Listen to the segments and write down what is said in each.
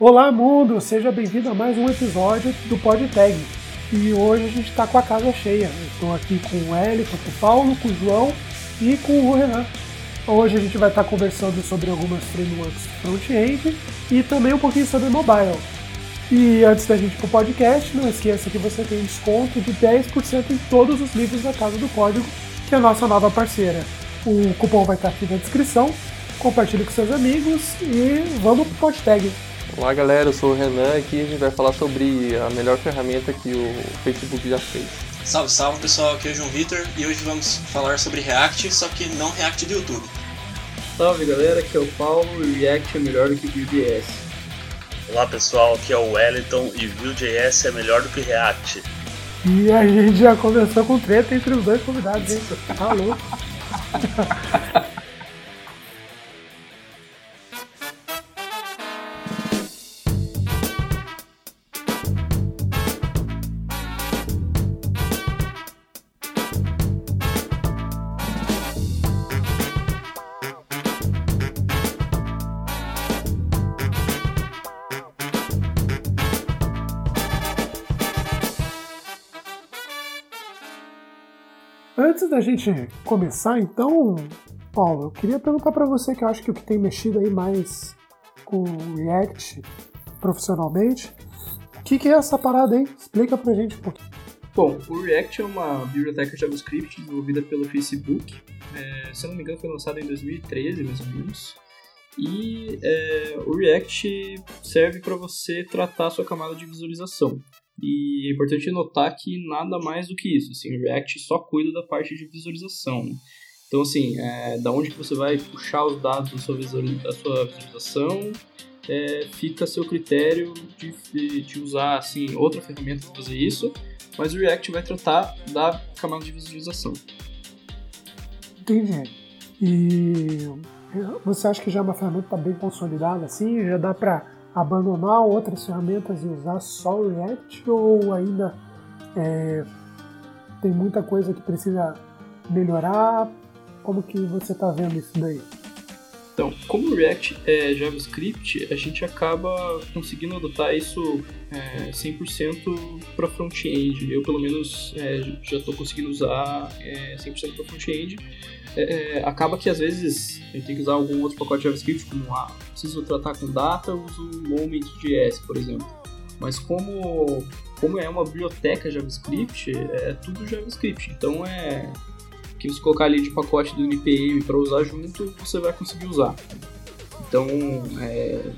Olá, mundo! Seja bem-vindo a mais um episódio do PodTag. E hoje a gente está com a casa cheia. Estou aqui com o Hélio, com o Paulo, com o João e com o Renan. Hoje a gente vai estar tá conversando sobre algumas frameworks front-end e também um pouquinho sobre mobile. E antes da gente ir para o podcast, não esqueça que você tem desconto de 10% em todos os livros da Casa do Código, que é a nossa nova parceira. O cupom vai estar aqui na descrição. Compartilhe com seus amigos e vamos para o PodTag. Olá galera, eu sou o Renan aqui a gente vai falar sobre a melhor ferramenta que o Facebook já fez. Salve, salve pessoal, aqui é o João Vitor e hoje vamos falar sobre React, só que não React do YouTube. Salve galera, aqui é o Paulo e React é melhor do que Vue.js. Olá pessoal, aqui é o Wellington e Vue.js é melhor do que React. E a gente já começou com treta entre os dois convidados, hein? Tá louco. da gente começar, então, Paulo, eu queria perguntar para você que eu acho que o que tem mexido aí mais com React profissionalmente, o que, que, é essa parada aí? Explica pra gente um pouquinho. Bom, o React é uma biblioteca JavaScript desenvolvida pelo Facebook. É, se eu não me engano, foi lançado em 2013, mais ou menos. E é, o React serve para você tratar a sua camada de visualização. E é importante notar que nada mais do que isso. Assim, o React só cuida da parte de visualização. Né? Então, assim, é, da onde que você vai puxar os dados da sua, visualização, é, fica a seu critério de, de usar assim, outra ferramenta para fazer isso, mas o React vai tratar da camada de visualização. Entendi. E você acha que já é uma ferramenta bem consolidada assim? Já dá para abandonar outras ferramentas e usar só o React ou ainda é, tem muita coisa que precisa melhorar? Como que você está vendo isso daí? Então, como o React é JavaScript, a gente acaba conseguindo adotar isso é, 100% para front-end. Eu, pelo menos, é, já estou conseguindo usar é, 100% para front-end é, é, acaba que às vezes gente tem que usar algum outro pacote de JavaScript, como ah, preciso tratar com data, uso Moment.js, por exemplo. Mas como, como é uma biblioteca JavaScript, é tudo JavaScript. Então é que você colocar ali de pacote do NPM para usar junto, você vai conseguir usar. Então, é,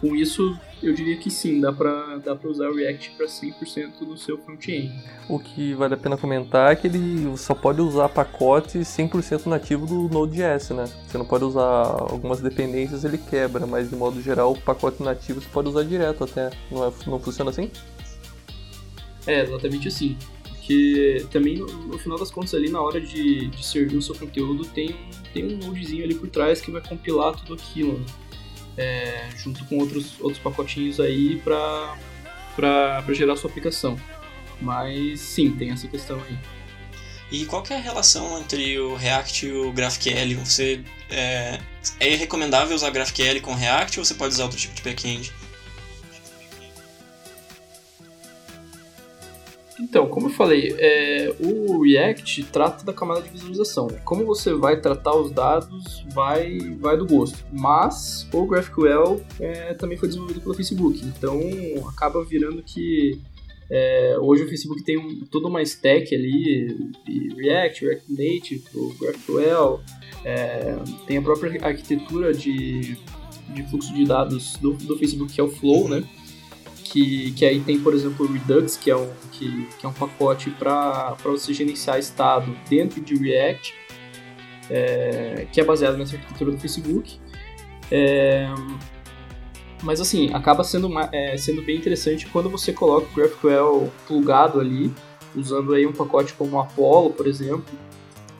com isso, eu diria que sim, dá para dá pra usar o React para 100% no seu front-end. O que vale a pena comentar é que ele só pode usar pacote 100% nativo do Node.js, né? Você não pode usar algumas dependências, ele quebra, mas de modo geral, o pacote nativo você pode usar direto até. Não, é, não funciona assim? É, exatamente assim. Porque também, no, no final das contas, ali na hora de, de servir o seu conteúdo, tem, tem um nodezinho ali por trás que vai compilar tudo aquilo, né? É, junto com outros, outros pacotinhos aí para gerar sua aplicação. Mas sim, tem essa questão aí. E qual é a relação entre o React e o GraphQL? Você é, é recomendável usar GraphQL com React ou você pode usar outro tipo de backend? Então, como eu falei, é, o React trata da camada de visualização. Como você vai tratar os dados, vai, vai do gosto. Mas o GraphQL é, também foi desenvolvido pelo Facebook, então acaba virando que é, hoje o Facebook tem um, toda uma stack ali, React, React Native, o GraphQL, é, tem a própria arquitetura de, de fluxo de dados do, do Facebook que é o Flow, né? Que, que aí tem, por exemplo, o Redux, que é um, que, que é um pacote para você gerenciar estado dentro de React, é, que é baseado nessa arquitetura do Facebook. É, mas assim, acaba sendo, é, sendo bem interessante quando você coloca o GraphQL plugado ali, usando aí um pacote como o Apollo, por exemplo,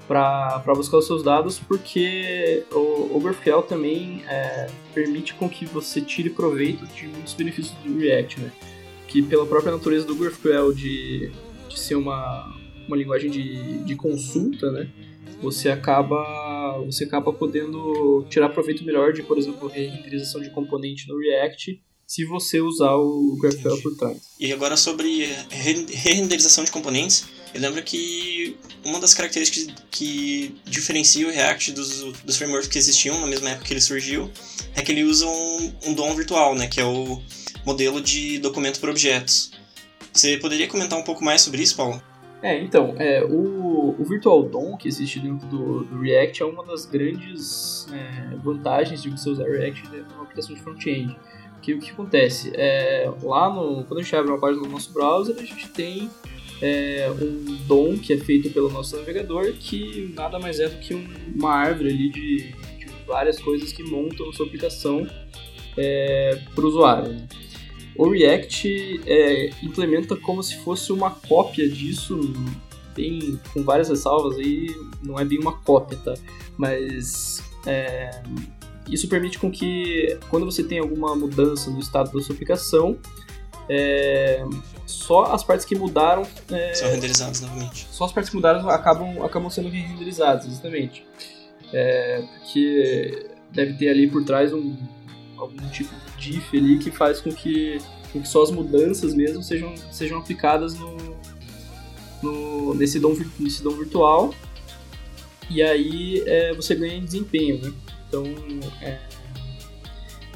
para buscar os seus dados, porque o, GraphQL também é, permite com que você tire proveito de muitos benefícios do React, né? Que pela própria natureza do GraphQL de, de ser uma, uma linguagem de, de consulta, né? Você acaba, você acaba podendo tirar proveito melhor de, por exemplo, renderização de componente no React se você usar o GraphQL por trás. E agora sobre re-renderização de componentes, eu lembro que uma das características que diferencia o React dos, dos frameworks que existiam na mesma época que ele surgiu é que ele usa um, um DOM virtual, né, que é o modelo de documento por objetos. Você poderia comentar um pouco mais sobre isso, Paulo? É, então, é, o, o Virtual DOM que existe dentro do, do React é uma das grandes é, vantagens de você usar React numa aplicação de front-end. Que o que acontece? É, lá no, quando a gente abre uma página do nosso browser, a gente tem é, um DOM que é feito pelo nosso navegador, que nada mais é do que um, uma árvore ali de, de, várias coisas que montam sua aplicação é, para o usuário. O React é, implementa como se fosse uma cópia disso, bem, com várias ressalvas aí, não é bem uma cópia, tá? Mas é, isso permite com que quando você tem alguma mudança no estado da sua aplicação, é, só as partes que mudaram. É, São renderizadas novamente. Só as partes que mudaram acabam, acabam sendo renderizadas, exatamente. É, porque deve ter ali por trás um, algum tipo de diff ali que faz com que, com que só as mudanças mesmo sejam, sejam aplicadas no, no, nesse, dom, nesse dom virtual. E aí é, você ganha em desempenho, né? Então, é,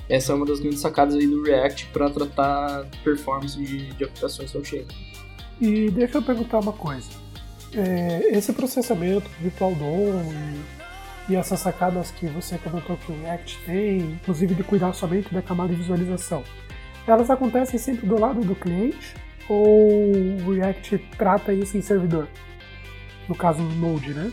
essa é uma das grandes sacadas aí do React para tratar performance de, de aplicações front-end. E deixa eu perguntar uma coisa. É, esse processamento Virtual DOM e, e, essas sacadas que você comentou que o React tem, inclusive de cuidar somente da camada de visualização, elas acontecem sempre do lado do cliente ou o React trata isso em servidor? No caso, no Node, né?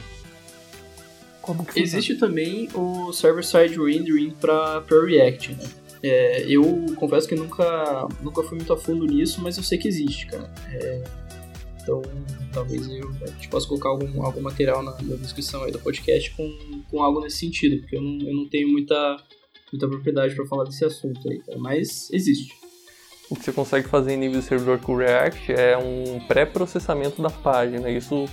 Existe também o server-side rendering para React, né? É, eu confesso que nunca, nunca fui muito a fundo nisso, mas eu sei que existe, cara. É, então, talvez eu, a gente possa colocar algum, algum material na, na, descrição aí do podcast com, com algo nesse sentido, porque eu não, eu não tenho muita, muita propriedade para falar desse assunto aí, cara. Mas existe. O que você consegue fazer em nível de servidor com o React é um pré-processamento da página. Isso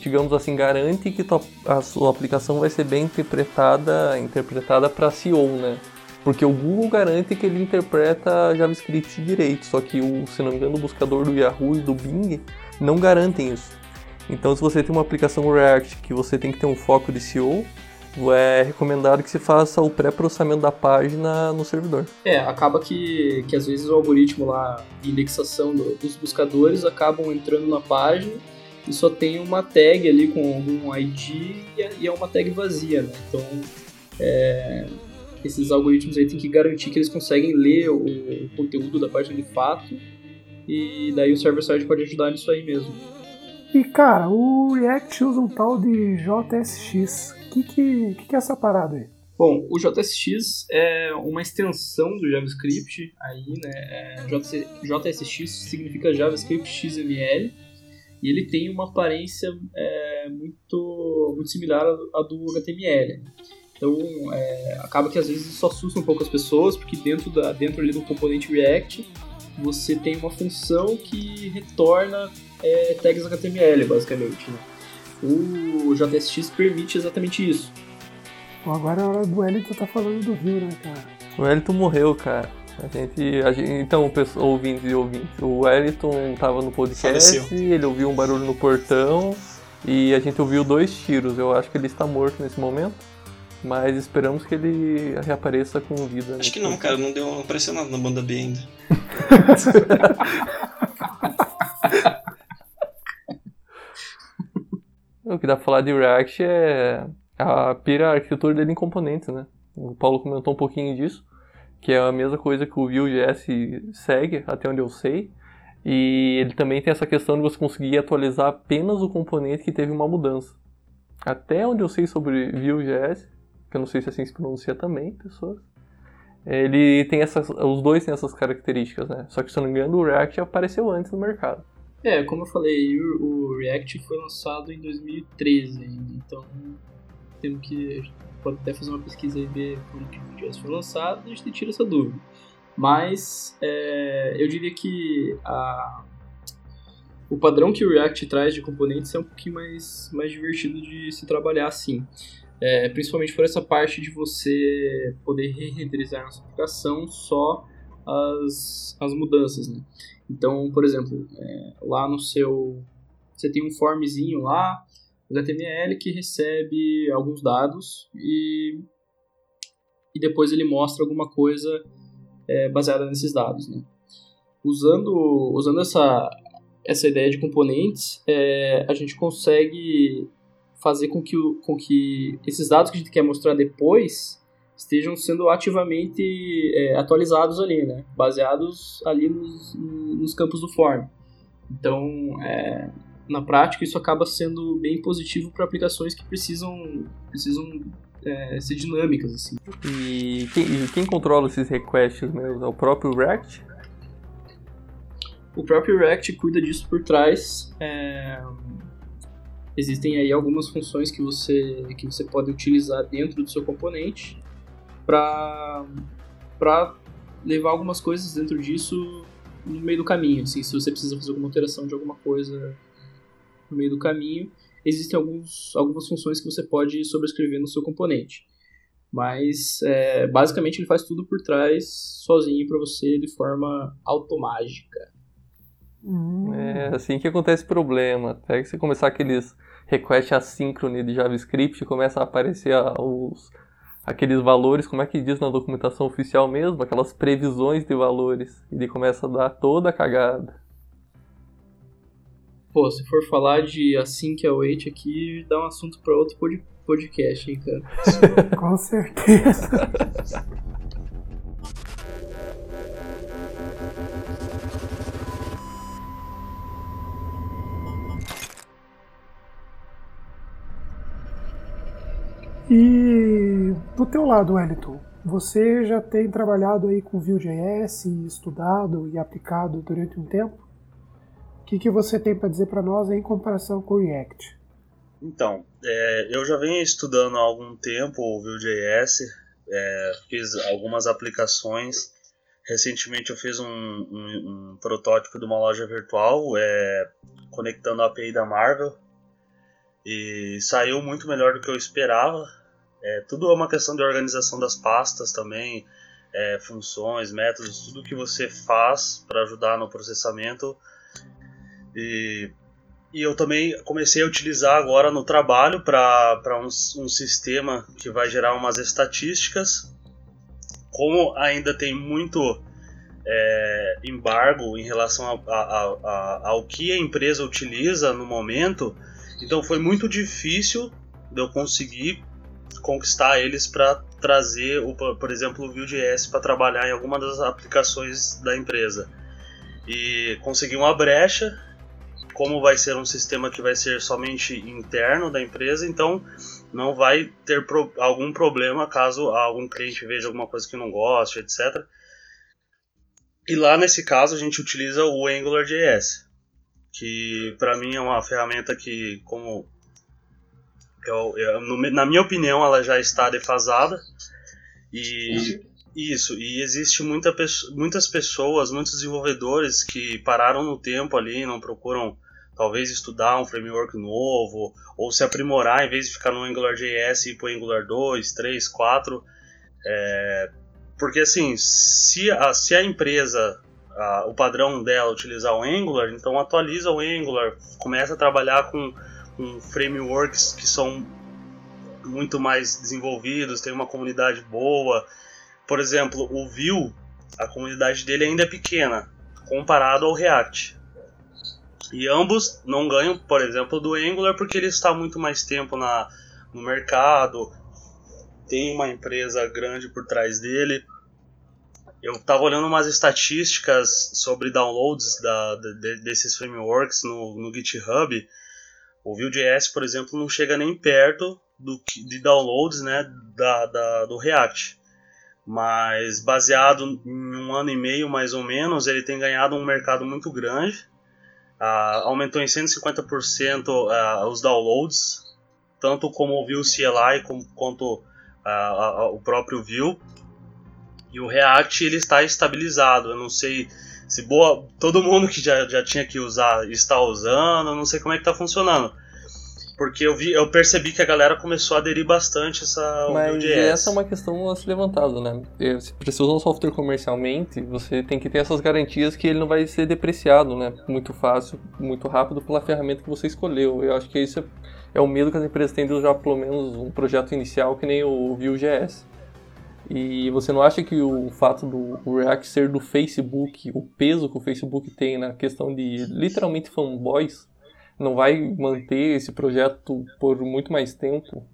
digamos assim, garante que a sua aplicação vai ser bem interpretada, interpretada para SEO, né? Porque o Google garante que ele interpreta JavaScript direito, só que o, se não me engano, o buscador do Yahoo e do Bing não garantem isso. Então, se você tem uma aplicação React que você tem que ter um foco de SEO, é recomendado que se faça o pré-processamento da página no servidor. É, acaba que, que às vezes o algoritmo lá de indexação do, dos buscadores acabam entrando na página e só tem uma tag ali com algum ID e é uma tag vazia, né? Então, é, esses algoritmos aí tem que garantir que eles conseguem ler o, o conteúdo da página de fato e daí o server-side pode ajudar nisso aí mesmo. E cara, o React usa um tal de JSX. O que, que, que, que é essa parada aí? Bom, o JSX é uma extensão do JavaScript aí, né? É, JSX significa JavaScript XML e ele tem uma aparência é, muito, muito similar à do HTML. Então, é, acaba que às vezes isso assusta um pouco as pessoas, porque dentro, da, dentro ali do componente React, você tem uma função que retorna é, tags HTML, basicamente. Né? O JSX permite exatamente isso. Bom, agora é a hora do Wellington tá falando do Rio, né, cara? O Wellington morreu, cara. A gente, a gente, então, ouvintes e ouvintes, o Wellington tava no podcast, Faleceu. ele ouviu um barulho no portão e a gente ouviu dois tiros. Eu acho que ele está morto nesse momento, mas esperamos que ele reapareça com vida. Acho que não, cara, não deu, não apareceu nada na banda B ainda. o que dá pra falar de React é a pira arquitetura dele em componentes, né? O Paulo comentou um pouquinho disso que é a mesma coisa que o Vue.js segue, até onde eu sei. E ele também tem essa questão de você conseguir atualizar apenas o componente que teve uma mudança. Até onde eu sei sobre Vue.js, que eu não sei se assim se pronuncia também, pessoas. Ele tem essas, os dois têm essas características, né? Só que se eu não me engano o React apareceu antes no mercado. É, como eu falei, o React foi lançado em 2013 então temos que pode até fazer uma pesquisa e ver quando que o JS foi lançado, a gente tira essa dúvida. Mas é, eu diria que a, o padrão que o React traz de componentes é um pouquinho mais, mais divertido de se trabalhar assim. É, principalmente por essa parte de você poder re-renderizar nossa aplicação só as, as mudanças, né? Então, por exemplo, é, lá no seu... Você tem um formzinho lá, HTML, que recebe alguns dados e, e depois ele mostra alguma coisa é, baseada nesses dados, né? Usando, usando essa, essa ideia de componentes, é, a gente consegue fazer com que, com que esses dados que a gente quer mostrar depois estejam sendo ativamente é, atualizados ali, né? Baseados ali nos, nos campos do form. Então, é, na prática, isso acaba sendo bem positivo para aplicações que precisam, precisam é, ser dinâmicas, assim. E quem, quem controla esses requests mesmo? É o próprio React? O próprio React cuida disso por trás. É, existem aí algumas funções que você, que você pode utilizar dentro do seu componente para levar algumas coisas dentro disso no meio do caminho. Assim, se você precisa fazer alguma alteração de alguma coisa no meio do caminho, existem alguns, algumas funções que você pode sobrescrever no seu componente. Mas é, basicamente ele faz tudo por trás sozinho para você de forma automágica. Hum. É assim que acontece o problema. Até que você começar aqueles request assíncrone de JavaScript, começa a aparecer os, aqueles valores, como é que diz na documentação oficial mesmo, aquelas previsões de valores. E ele começa a dar toda a cagada. Pô, se for falar de assim que é o aqui, dá um assunto para outro podcast, hein, cara. Com certeza. E do teu lado, Wellington, você já tem trabalhado aí com Vue.js, estudado e aplicado durante um tempo? Que, que você tem para dizer para nós em comparação com o React? Então, é, eu já venho estudando há algum tempo o Vue.js, é, fiz algumas aplicações. Recentemente eu fiz um, um, um protótipo de uma loja virtual é, conectando a API da Marvel e saiu muito melhor do que eu esperava. É, tudo é uma questão de organização das pastas também, é, funções, métodos, tudo que você faz para ajudar no processamento. E, e eu também comecei a utilizar agora no trabalho para um, um sistema que vai gerar umas estatísticas. Como ainda tem muito é, embargo em relação a, a, a, ao que a empresa utiliza no momento, então foi muito difícil de eu conseguir conquistar eles para trazer, o, por exemplo, o Vue.js para trabalhar em alguma das aplicações da empresa. E consegui uma brecha, como vai ser um sistema que vai ser somente interno da empresa, então não vai ter pro, algum problema caso algum cliente veja alguma coisa que não goste, etc. E lá nesse caso a gente utiliza o AngularJS, que para mim é uma ferramenta que, como eu, eu, na minha opinião, ela já está defasada. E isso, e existe muita, muitas pessoas, muitos desenvolvedores que pararam no tempo ali, não procuram talvez estudar um framework novo, ou se aprimorar em vez de ficar no AngularJS e ir para Angular 2, 3, 4. É, porque assim, se a, se a empresa, a, o padrão dela utilizar o Angular, então atualiza o Angular, começa a trabalhar com com frameworks que são muito mais desenvolvidos, tem uma comunidade boa. Por exemplo, o Vue, a comunidade dele ainda é pequena comparado ao React. E ambos não ganham, por exemplo, do Angular porque ele está muito mais tempo na, no mercado, tem uma empresa grande por trás dele. Eu estava olhando umas estatísticas sobre downloads da, de, desses frameworks no, no GitHub o Vue.js, por exemplo, não chega nem perto do, de downloads né, da, da, do React. Mas baseado em um ano e meio mais ou menos, ele tem ganhado um mercado muito grande. Uh, aumentou em 150% uh, os downloads, tanto como o Vue CLI como, quanto uh, o próprio Vue. E o React ele está estabilizado. Eu não sei se boa, todo mundo que já, já tinha que usar está usando, não sei como é que está funcionando. Porque eu vi, eu percebi que a galera começou a aderir bastante essa Mas essa é uma questão a ser levantada, né? Se você usa um software comercialmente, você tem que ter essas garantias que ele não vai ser depreciado, né? Muito fácil, muito rápido pela ferramenta que você escolheu. Eu acho que isso é, é o medo que as empresas têm de usar pelo menos um projeto inicial que nem o Vue.js. E você não acha que o fato do React ser do Facebook, o peso que o Facebook tem na questão de literalmente fanboys, não vai manter esse projeto por muito mais tempo?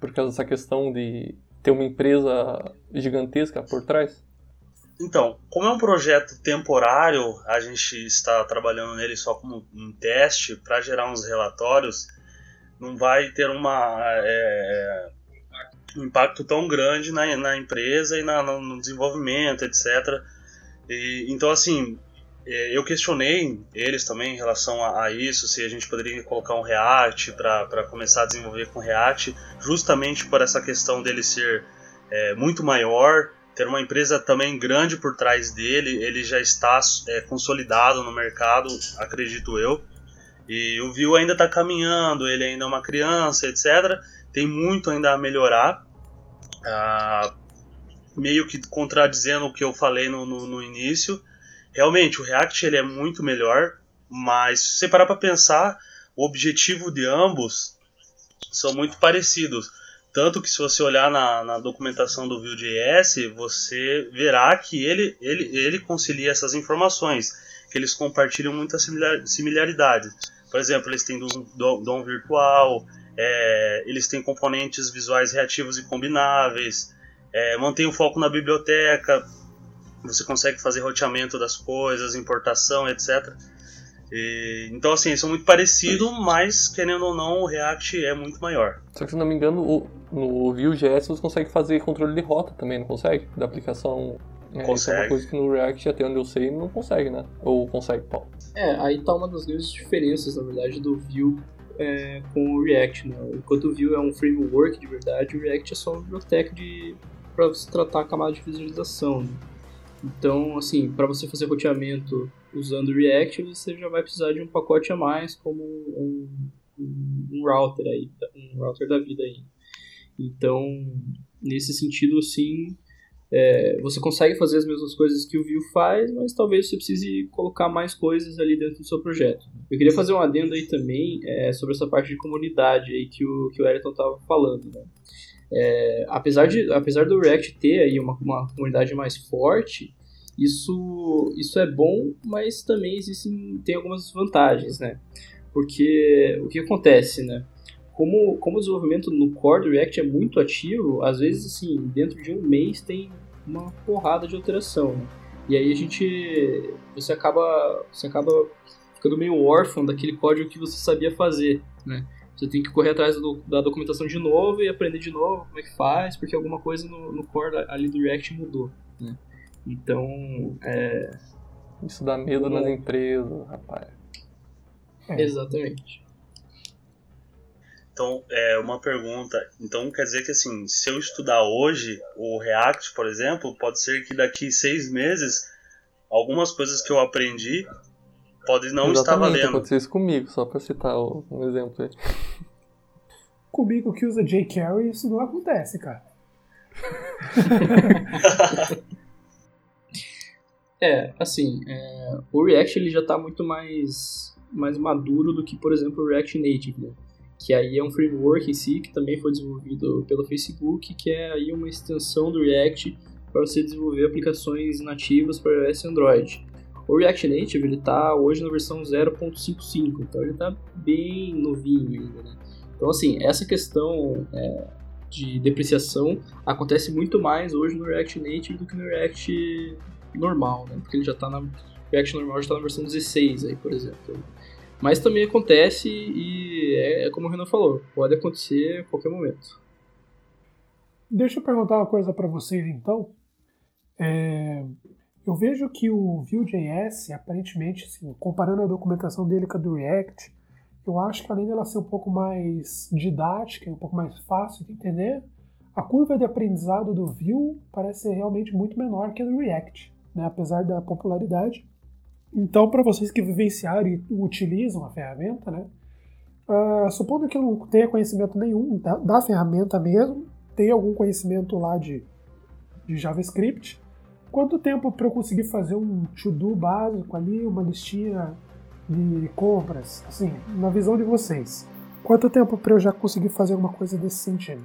Por causa dessa questão de ter uma empresa gigantesca por trás? Então, como é um projeto temporário, a gente está trabalhando nele só como um teste para gerar uns relatórios, não vai ter uma, é, um impacto tão grande na, na empresa e na, no desenvolvimento, etc. E, então, assim, eu questionei eles também em relação a, a isso, se a gente poderia colocar um React para começar a desenvolver com React, justamente por essa questão dele ser é, muito maior, ter uma empresa também grande por trás dele, ele já está é, consolidado no mercado, acredito eu. E o Vue ainda está caminhando, ele ainda é uma criança, etc. Tem muito ainda a melhorar. Ah, meio que contradizendo o que eu falei no, no, no início. Realmente, o React ele é muito melhor, mas se você parar para pensar, o objetivo de ambos são muito parecidos. Tanto que se você olhar na, na documentação do Vue.js, você verá que ele, ele, ele concilia essas informações, que eles compartilham muitas similar, similaridades. Por exemplo, eles têm DOM, DOM virtual, é, eles têm componentes visuais reativos e combináveis, é, mantém o foco na biblioteca, você consegue fazer roteamento das coisas, importação, etc. E, então, assim, são muito parecidos, mas querendo ou não, o React é muito maior. Só que se não me engano, o, no Vue.js você consegue fazer controle de rota também, não consegue? Da aplicação. É, isso é uma Consegue. coisa que no React, até onde eu sei, não consegue, né? Ou consegue, Paulo? É, aí tá uma das grandes diferenças, na verdade, do Vue é, com o React, né? Enquanto o Vue é um framework de verdade, o React é só uma biblioteca de para você tratar a camada de visualização. Né? Então, assim, para você fazer roteamento usando React, você já vai precisar de um pacote a mais, como um, um, um router aí, um router da vida aí. Então, nesse sentido, sim, é, você consegue fazer as mesmas coisas que o Vue faz, mas talvez você precise colocar mais coisas ali dentro do seu projeto. Eu queria fazer um adendo aí também é, sobre essa parte de comunidade aí que o, que o Ayrton estava falando. Né? É, apesar, de, apesar do React ter aí uma, uma comunidade mais forte, isso, isso é bom, mas também existem tem algumas vantagens, né? Porque o que acontece, né? Como, como o desenvolvimento no core do React é muito ativo, às vezes, assim, dentro de um mês tem uma porrada de alteração, né? E aí a gente... Você acaba, você acaba ficando meio órfão daquele código que você sabia fazer, né? Você tem que correr atrás do, da documentação de novo e aprender de novo como é que faz, porque alguma coisa no, no core ali do React mudou, né? Então, é... Isso dá medo nas empresas, rapaz. É. Exatamente. Então, é uma pergunta. Então, quer dizer que, assim, se eu estudar hoje o React, por exemplo, pode ser que daqui seis meses algumas coisas que eu aprendi podem não estar Exatamente, valendo. aconteceu isso comigo, só pra citar um exemplo aí. Comigo que usa jQuery, isso não acontece, cara. É, assim, é, o React ele já está muito mais, mais maduro do que, por exemplo, o React Native, né? que aí é um framework em si que também foi desenvolvido pelo Facebook, que é aí uma extensão do React para você desenvolver aplicações nativas para iOS e Android. O React Native ele está hoje na versão 0.55, então ele está bem novinho ainda. Né? Então, assim, essa questão é, de depreciação acontece muito mais hoje no React Native do que no React normal, né? Porque ele já tá na. React normal já está na versão 16 aí, por exemplo. Mas também acontece e é, é como o Renan falou, pode acontecer a qualquer momento. Deixa eu perguntar uma coisa para vocês então. É, eu vejo que o Vue.js, aparentemente, assim, comparando a documentação dele com a do React, eu acho que além dela ser um pouco mais didática, um pouco mais fácil de entender, a curva de aprendizado do Vue parece ser realmente muito menor que a do React, né? apesar da popularidade. Então, para vocês que vivenciaram e utilizam a ferramenta, né? Uh, supondo que eu não tenha conhecimento nenhum da, da ferramenta mesmo, tenha algum conhecimento lá de, de JavaScript, quanto tempo para eu conseguir fazer um to-do básico ali, uma listinha de compras, assim, na visão de vocês? Quanto tempo para eu já conseguir fazer uma coisa desse sentido?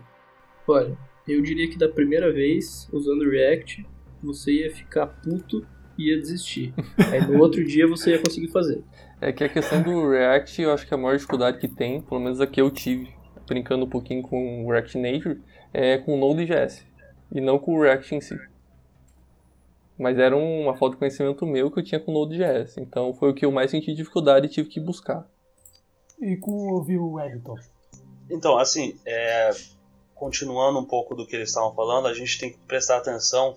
Olha, eu diria que da primeira vez, usando React, você ia ficar puto e ia desistir. Aí no outro dia você ia conseguir fazer. É que a questão do React, eu acho que a maior dificuldade que tem, pelo menos a que eu tive, brincando um pouquinho com o React Native, é com o Node.js. E não com o React em si. Mas era uma falta de conhecimento meu que eu tinha com o Node.js. Então foi o que eu mais senti dificuldade e tive que buscar. E com o Vue Editor? Então, assim, é, continuando um pouco do que eles estavam falando, a gente tem que prestar atenção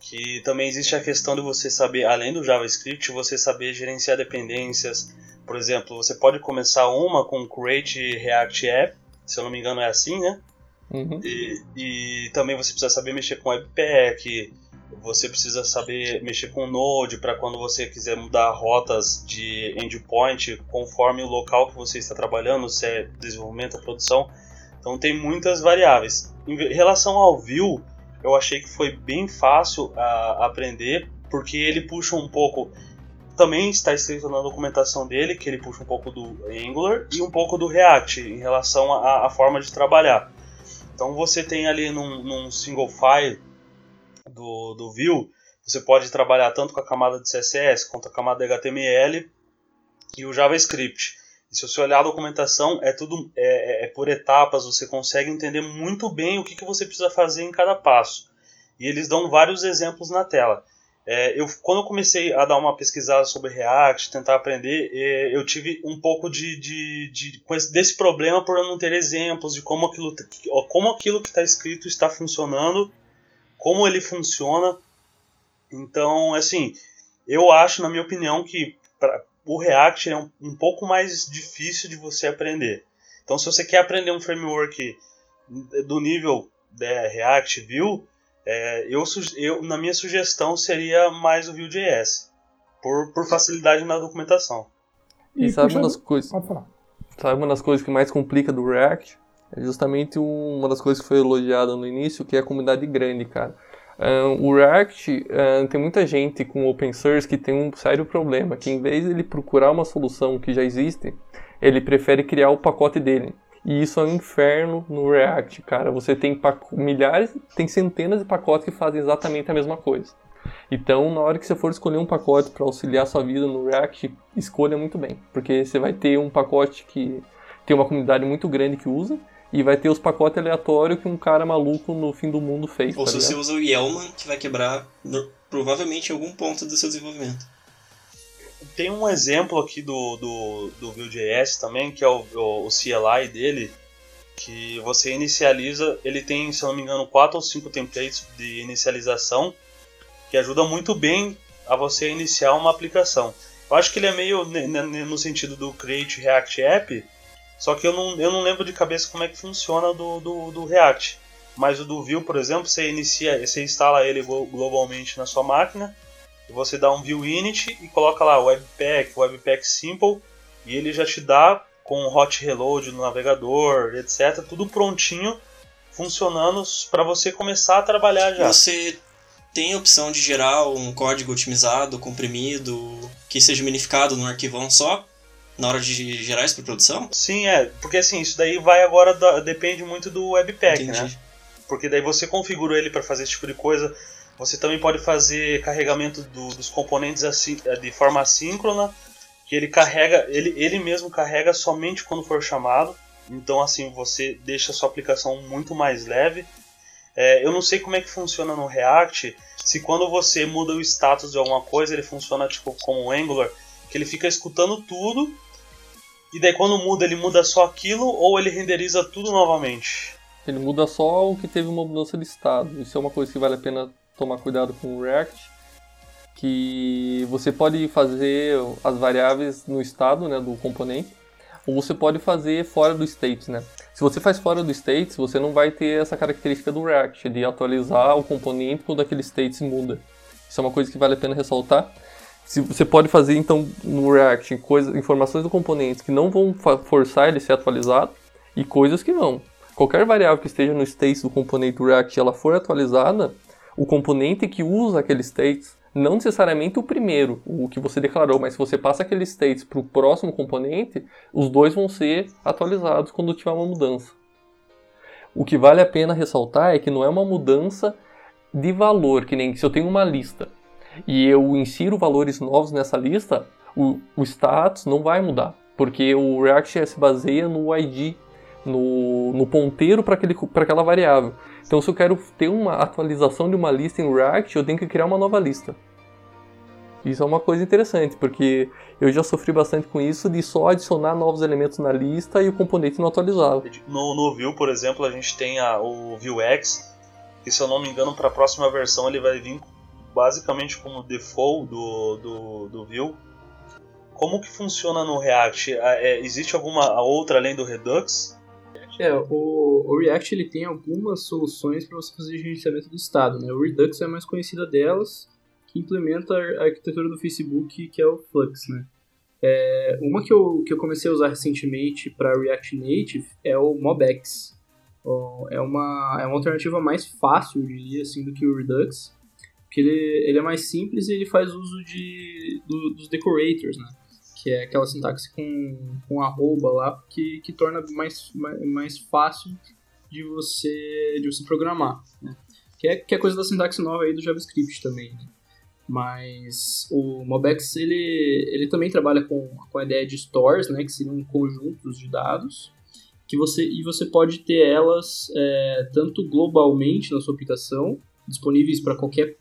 que também existe a questão de você saber, além do JavaScript, você saber gerenciar dependências. Por exemplo, você pode começar uma com Create React App, se eu não me engano é assim, né? Uhum. E, e, também você precisa saber mexer com Webpack, você precisa saber mexer com Node para quando você quiser mudar rotas de endpoint conforme o local que você está trabalhando, se é desenvolvimento produção. Então tem muitas variáveis. Em relação ao Vue, eu achei que foi bem fácil a aprender, porque ele puxa um pouco. Também está escrito na documentação dele que ele puxa um pouco do Angular e um pouco do React em relação à, à forma de trabalhar. Então você tem ali num, num single file do, do Vue, você pode trabalhar tanto com a camada de CSS quanto a camada de HTML e o JavaScript. E se você olhar a documentação, é tudo é, é, é, por etapas, você consegue entender muito bem o que, que você precisa fazer em cada passo. E eles dão vários exemplos na tela. É, eu, quando eu comecei a dar uma pesquisada sobre React, tentar aprender, é, eu tive um pouco de, de, de, desse problema por eu não ter exemplos de como aquilo, como aquilo que está escrito está funcionando, como ele funciona. Então, assim, eu acho, na minha opinião, que pra, o React é um, um pouco mais difícil de você aprender. Então, se você quer aprender um framework do nível né, React Vue, é, eu, eu, na minha sugestão seria mais o Vue.js, por, por facilidade na documentação. E, e sabe uma das coisas. Sabe uma das coisas que mais complica do React? É justamente uma das coisas que foi elogiada no início, que é a comunidade grande, cara. Uh, o React uh, tem muita gente com open source que tem um sério problema, que em vez de ele procurar uma solução que já existe, ele prefere criar o pacote dele. E isso é um inferno no React, cara. Você tem milhares, tem centenas de pacotes que fazem exatamente a mesma coisa. Então, na hora que você for escolher um pacote para auxiliar sua vida no React, escolha muito bem, porque você vai ter um pacote que tem uma comunidade muito grande que usa, e vai ter os pacotes aleatórios que um cara maluco no fim do mundo fez. Ou tá se ligado? você usa o Yelman, que vai quebrar no, provavelmente em algum ponto do seu desenvolvimento. Tem um exemplo aqui do, do, do Vue.js também, que é o, o, o CLI dele, que você inicializa, ele tem, se eu não me engano, 4 ou 5 templates de inicialização, que ajuda muito bem a você iniciar uma aplicação. Eu acho que ele é meio no sentido do Create React App, só que eu não, eu não lembro de cabeça como é que funciona do, do, do React. Mas o do Vue, por exemplo, você inicia, você instala ele globalmente na sua máquina, você dá um Vue init e coloca lá Webpack, Webpack Simple, e ele já te dá com hot reload no navegador, etc, tudo prontinho, funcionando para você começar a trabalhar já. Você tem a opção de gerar um código otimizado, comprimido, que seja minificado num arquivão só, na hora de gerar isso para produção? Sim, é, porque assim, isso daí vai agora, da, depende muito do Webpack, Entendi. né? Porque daí você configura ele para fazer esse tipo de coisa. Você também pode fazer carregamento do, dos componentes assim, de forma assíncrona, que ele carrega, ele, ele mesmo carrega somente quando for chamado. Então assim, você deixa a sua aplicação muito mais leve. É, eu não sei como é que funciona no React, se quando você muda o status de alguma coisa, ele funciona tipo como o Angular, que ele fica escutando tudo e daí quando muda, ele muda só aquilo ou ele renderiza tudo novamente? Ele muda só o que teve uma mudança de estado. Isso é uma coisa que vale a pena tomar cuidado com o React. Que você pode fazer as variáveis no estado né, do componente, ou você pode fazer fora do state. Né? Se você faz fora do state, você não vai ter essa característica do React, de atualizar o componente quando aquele state se muda. Isso é uma coisa que vale a pena ressaltar. Se você pode fazer então no React coisas, informações do componente que não vão forçar ele ser atualizado e coisas que não. Qualquer variável que esteja no state do componente do React ela for atualizada, o componente que usa aquele state, não necessariamente o primeiro, o que você declarou, mas se você passa aquele state para o próximo componente, os dois vão ser atualizados quando tiver uma mudança. O que vale a pena ressaltar é que não é uma mudança de valor, que nem se eu tenho uma lista e eu insiro valores novos nessa lista, o, o status não vai mudar, porque o React se baseia no ID, no, no ponteiro para aquela variável. Então, se eu quero ter uma atualização de uma lista em React, eu tenho que criar uma nova lista. Isso é uma coisa interessante, porque eu já sofri bastante com isso de só adicionar novos elementos na lista e o componente não atualizava. No, no Vue, por exemplo, a gente tem a, o Vuex, que se eu não me engano, para a próxima versão ele vai vir basicamente como default do, do, do Vue. Como que funciona no React? É, existe alguma outra além do Redux? É, o, o React ele tem algumas soluções para você fazer gerenciamento do estado. Né? O Redux é a mais conhecida delas, que implementa a arquitetura do Facebook, que é o Flux. Né? É, uma que eu, que eu comecei a usar recentemente para React Native é o MobX. É uma, é uma alternativa mais fácil, eu diria, assim, do que o Redux, ele, ele é mais simples e ele faz uso de, do, dos decorators, né? que é aquela sintaxe com, com arroba lá, que, que torna mais, mais, mais fácil de você, de você programar. Né? Que, é, que é coisa da sintaxe nova aí do JavaScript também. Né? Mas o Mobex ele, ele também trabalha com, com a ideia de stores, né, que seriam conjuntos de dados, que você e você pode ter elas é, tanto globalmente na sua aplicação, disponíveis para qualquer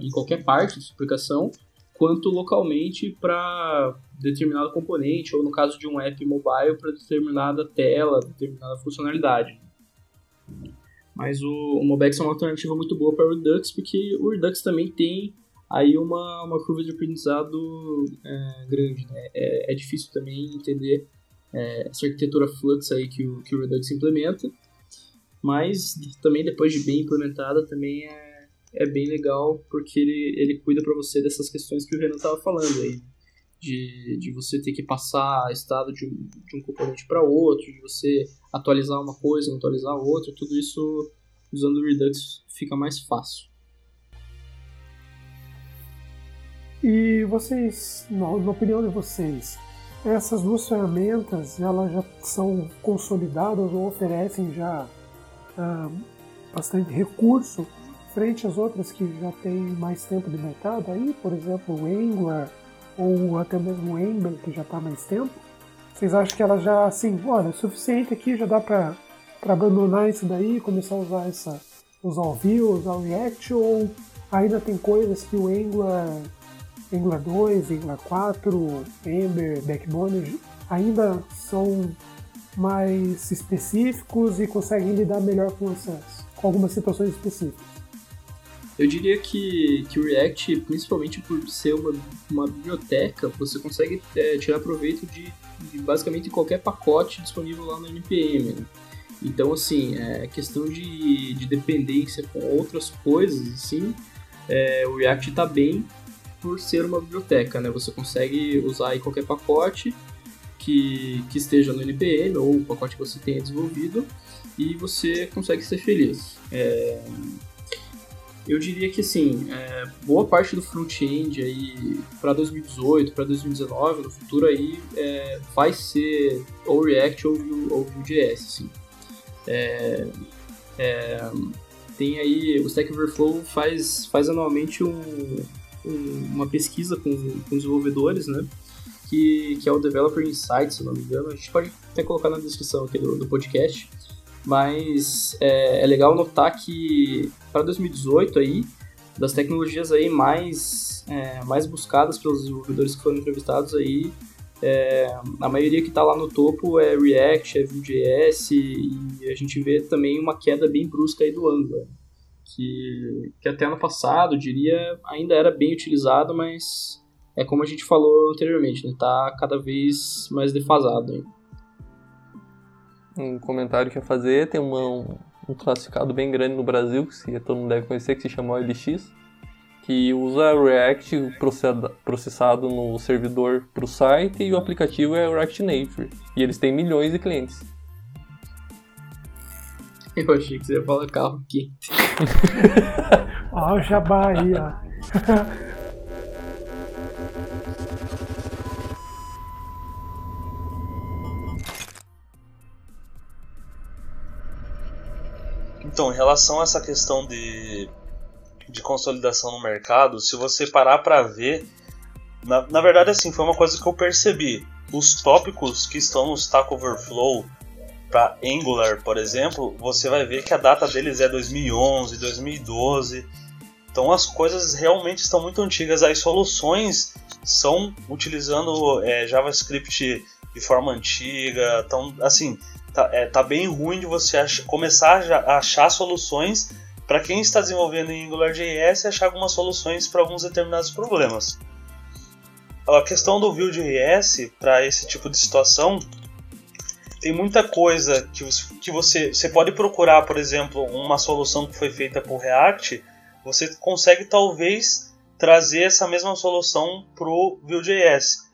em qualquer parte da aplicação, quanto localmente para determinado componente, ou no caso de um app mobile, para determinada tela, determinada funcionalidade. Mas o, o Mobex é uma alternativa muito boa para o Redux, porque o Redux também tem aí uma, uma curva de aprendizado é, grande. Né? É, é, difícil também entender é, essa arquitetura Flux aí que o, que o Redux implementa, mas também depois de bem implementada também é, é bem legal porque ele, ele cuida para você dessas questões que o Renan estava falando aí. De, de você ter que passar estado de um, de um componente para outro, de você atualizar uma coisa, atualizar outra, tudo isso usando o Redux fica mais fácil. E vocês, na, na opinião de vocês, essas duas ferramentas elas já são consolidadas ou oferecem já ah, bastante recurso frente às outras que já têm mais tempo de mercado aí, por exemplo o Angular ou até mesmo o Ember que já está mais tempo. Vocês acham que ela já, assim, olha, é suficiente aqui, já dá para abandonar isso daí, começar a usar essa, usar o Vue, usar o React, ou ainda tem coisas que o Angular Angular 2, Angular 4, Ember, Backbone ainda são mais específicos e conseguem lidar melhor com, essas, com algumas situações específicas. Eu diria que, que o React, principalmente por ser uma, uma biblioteca, você consegue é, tirar proveito de, de, basicamente qualquer pacote disponível lá no NPM. Né? Então, assim, é questão de, de dependência com outras coisas, assim, é, o React está bem por ser uma biblioteca, né? Você consegue usar aí qualquer pacote que, que esteja no NPM ou o pacote que você tenha desenvolvido e você consegue ser feliz. É, eu diria que assim, é, boa parte do front-end aí para 2018, para 2019, no futuro aí é, vai ser ou React ou, ou Vue.js, assim. É, é, tem aí o Stack Overflow faz, faz anualmente um, uma pesquisa com, com desenvolvedores, né? Que, que é o Developer Insights, se não me engano. A gente pode até colocar na descrição aqui do, do podcast. Mas é, é legal notar que para 2018 aí, das tecnologias aí mais, é, mais buscadas pelos desenvolvedores que foram entrevistados aí, é, a maioria que está lá no topo é React, é Vue.js e a gente vê também uma queda bem brusca aí do Angular que, que até ano passado, diria, ainda era bem utilizado, mas é como a gente falou anteriormente, né? Tá cada vez mais defasado. Hein? Um comentário que ia fazer, tem uma, um, um classificado bem grande no Brasil, que todo mundo deve conhecer, que se chama OLX, que usa React processado no servidor para o site e o aplicativo é o React Native. E eles têm milhões de clientes. Eu achei que você ia falar carro quente. Ó, o jabá aí, ó. Então, em relação a essa questão de, de consolidação no mercado, se você parar para ver, na, na verdade, assim, foi uma coisa que eu percebi. Os tópicos que estão no Stack Overflow para Angular, por exemplo, você vai ver que a data deles é 2011, 2012. Então as coisas realmente estão muito antigas. As soluções são utilizando é, JavaScript de forma antiga. Então, assim, tá, é, tá bem ruim de você ach começar a achar soluções para quem está desenvolvendo em AngularJS e achar algumas soluções para alguns determinados problemas. A questão do Vue.js para esse tipo de situação tem muita coisa que, que você, você pode procurar, por exemplo, uma solução que foi feita por React, você consegue talvez trazer essa mesma solução para o Vue.js.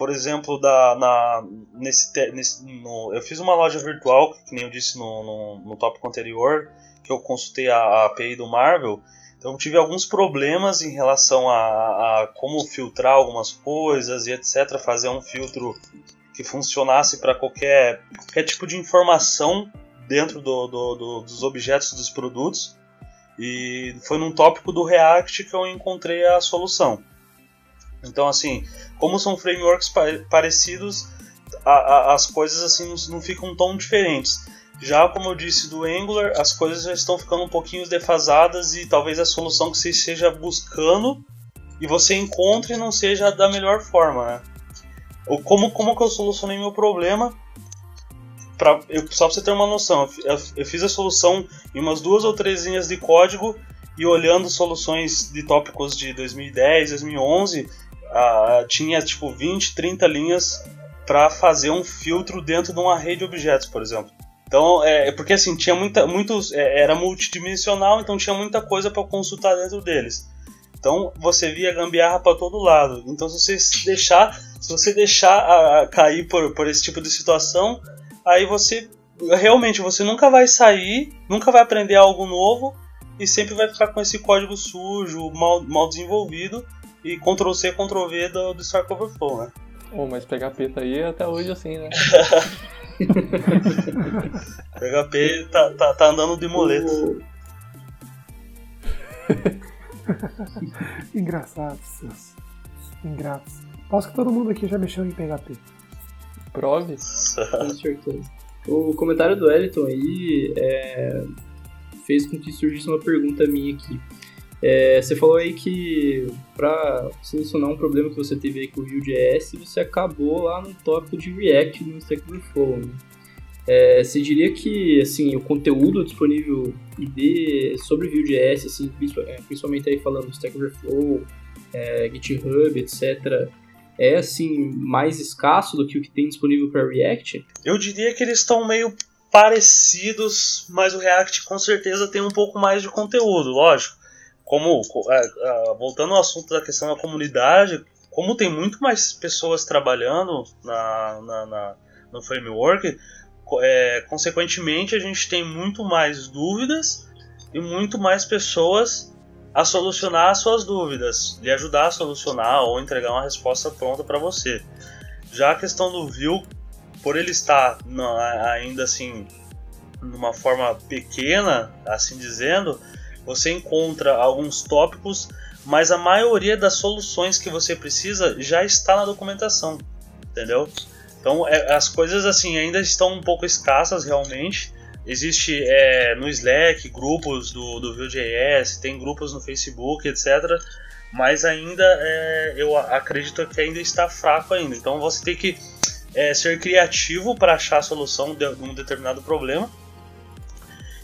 Por exemplo, da, na, nesse, nesse, no, eu fiz uma loja virtual, que nem eu disse no, no, no tópico anterior, que eu consultei a, a API do Marvel, então tive alguns problemas em relação a, a, como filtrar algumas coisas e etc. Fazer um filtro que funcionasse para qualquer, qualquer tipo de informação dentro do, do, do, dos objetos dos produtos. E foi num tópico do React que eu encontrei a solução. Então, assim, como são frameworks parecidos, a, a, as coisas assim não, não ficam tão diferentes. Já como eu disse do Angular, as coisas já estão ficando um pouquinho defasadas e talvez a solução que você esteja buscando e você encontre não seja da melhor forma, né? como, como que eu solucionei meu problema? Pra, eu, só para você ter uma noção, eu, eu, fiz a solução em umas duas ou três linhas de código e olhando soluções de tópicos de 2010, 2011, ah, tinha tipo 20, 30 linhas para fazer um filtro dentro de uma rede de objetos, por exemplo. Então, é, é porque assim, tinha muita, muitos, é, era multidimensional, então tinha muita coisa para consultar dentro deles. Então você via gambiarra para todo lado. Então se você deixar, se você deixar a, a cair por, por esse tipo de situação, aí você realmente você nunca vai sair, nunca vai aprender algo novo e sempre vai ficar com esse código sujo, mal, mal desenvolvido e Ctrl C, Ctrl V do, do Stack Overflow, né? Oh, mas PHP tá aí até hoje assim, né? PHP tá, tá, tá andando de moleta. Engraçados, seus ingratos. Posso que todo mundo aqui já mexeu em PHP. Prove. Com certeza. O comentário do Eliton aí é, fez com que surgisse uma pergunta minha aqui. É, você falou aí que para solucionar um problema que você teve aí com o Vue.js, você acabou lá no tópico de React no Stack Overflow. Né? É, você diria que assim o conteúdo disponível de, sobre Vue.js, assim, é, principalmente aí falando do Stack Overflow, é, GitHub, etc., é assim mais escasso do que o que tem disponível para React? Eu diria que eles estão meio parecidos, mas o React com certeza tem um pouco mais de conteúdo, lógico. Como é, é, voltando ao assunto da questão da comunidade, como tem muito mais pessoas trabalhando na, na, na no framework, é, consequentemente, a gente tem muito mais dúvidas e muito mais pessoas a solucionar as suas dúvidas, lhe ajudar a solucionar ou entregar uma resposta pronta para você. Já a questão do view, por ele estar ainda assim numa forma pequena, assim dizendo, você encontra alguns tópicos, mas a maioria das soluções que você precisa já está na documentação, entendeu? Então é, as coisas assim ainda estão um pouco escassas realmente. Existe é, no Slack grupos do, do Vue.js, tem grupos no Facebook, etc. Mas ainda é, eu acredito que ainda está fraco ainda. Então você tem que é, ser criativo para achar a solução de um determinado problema.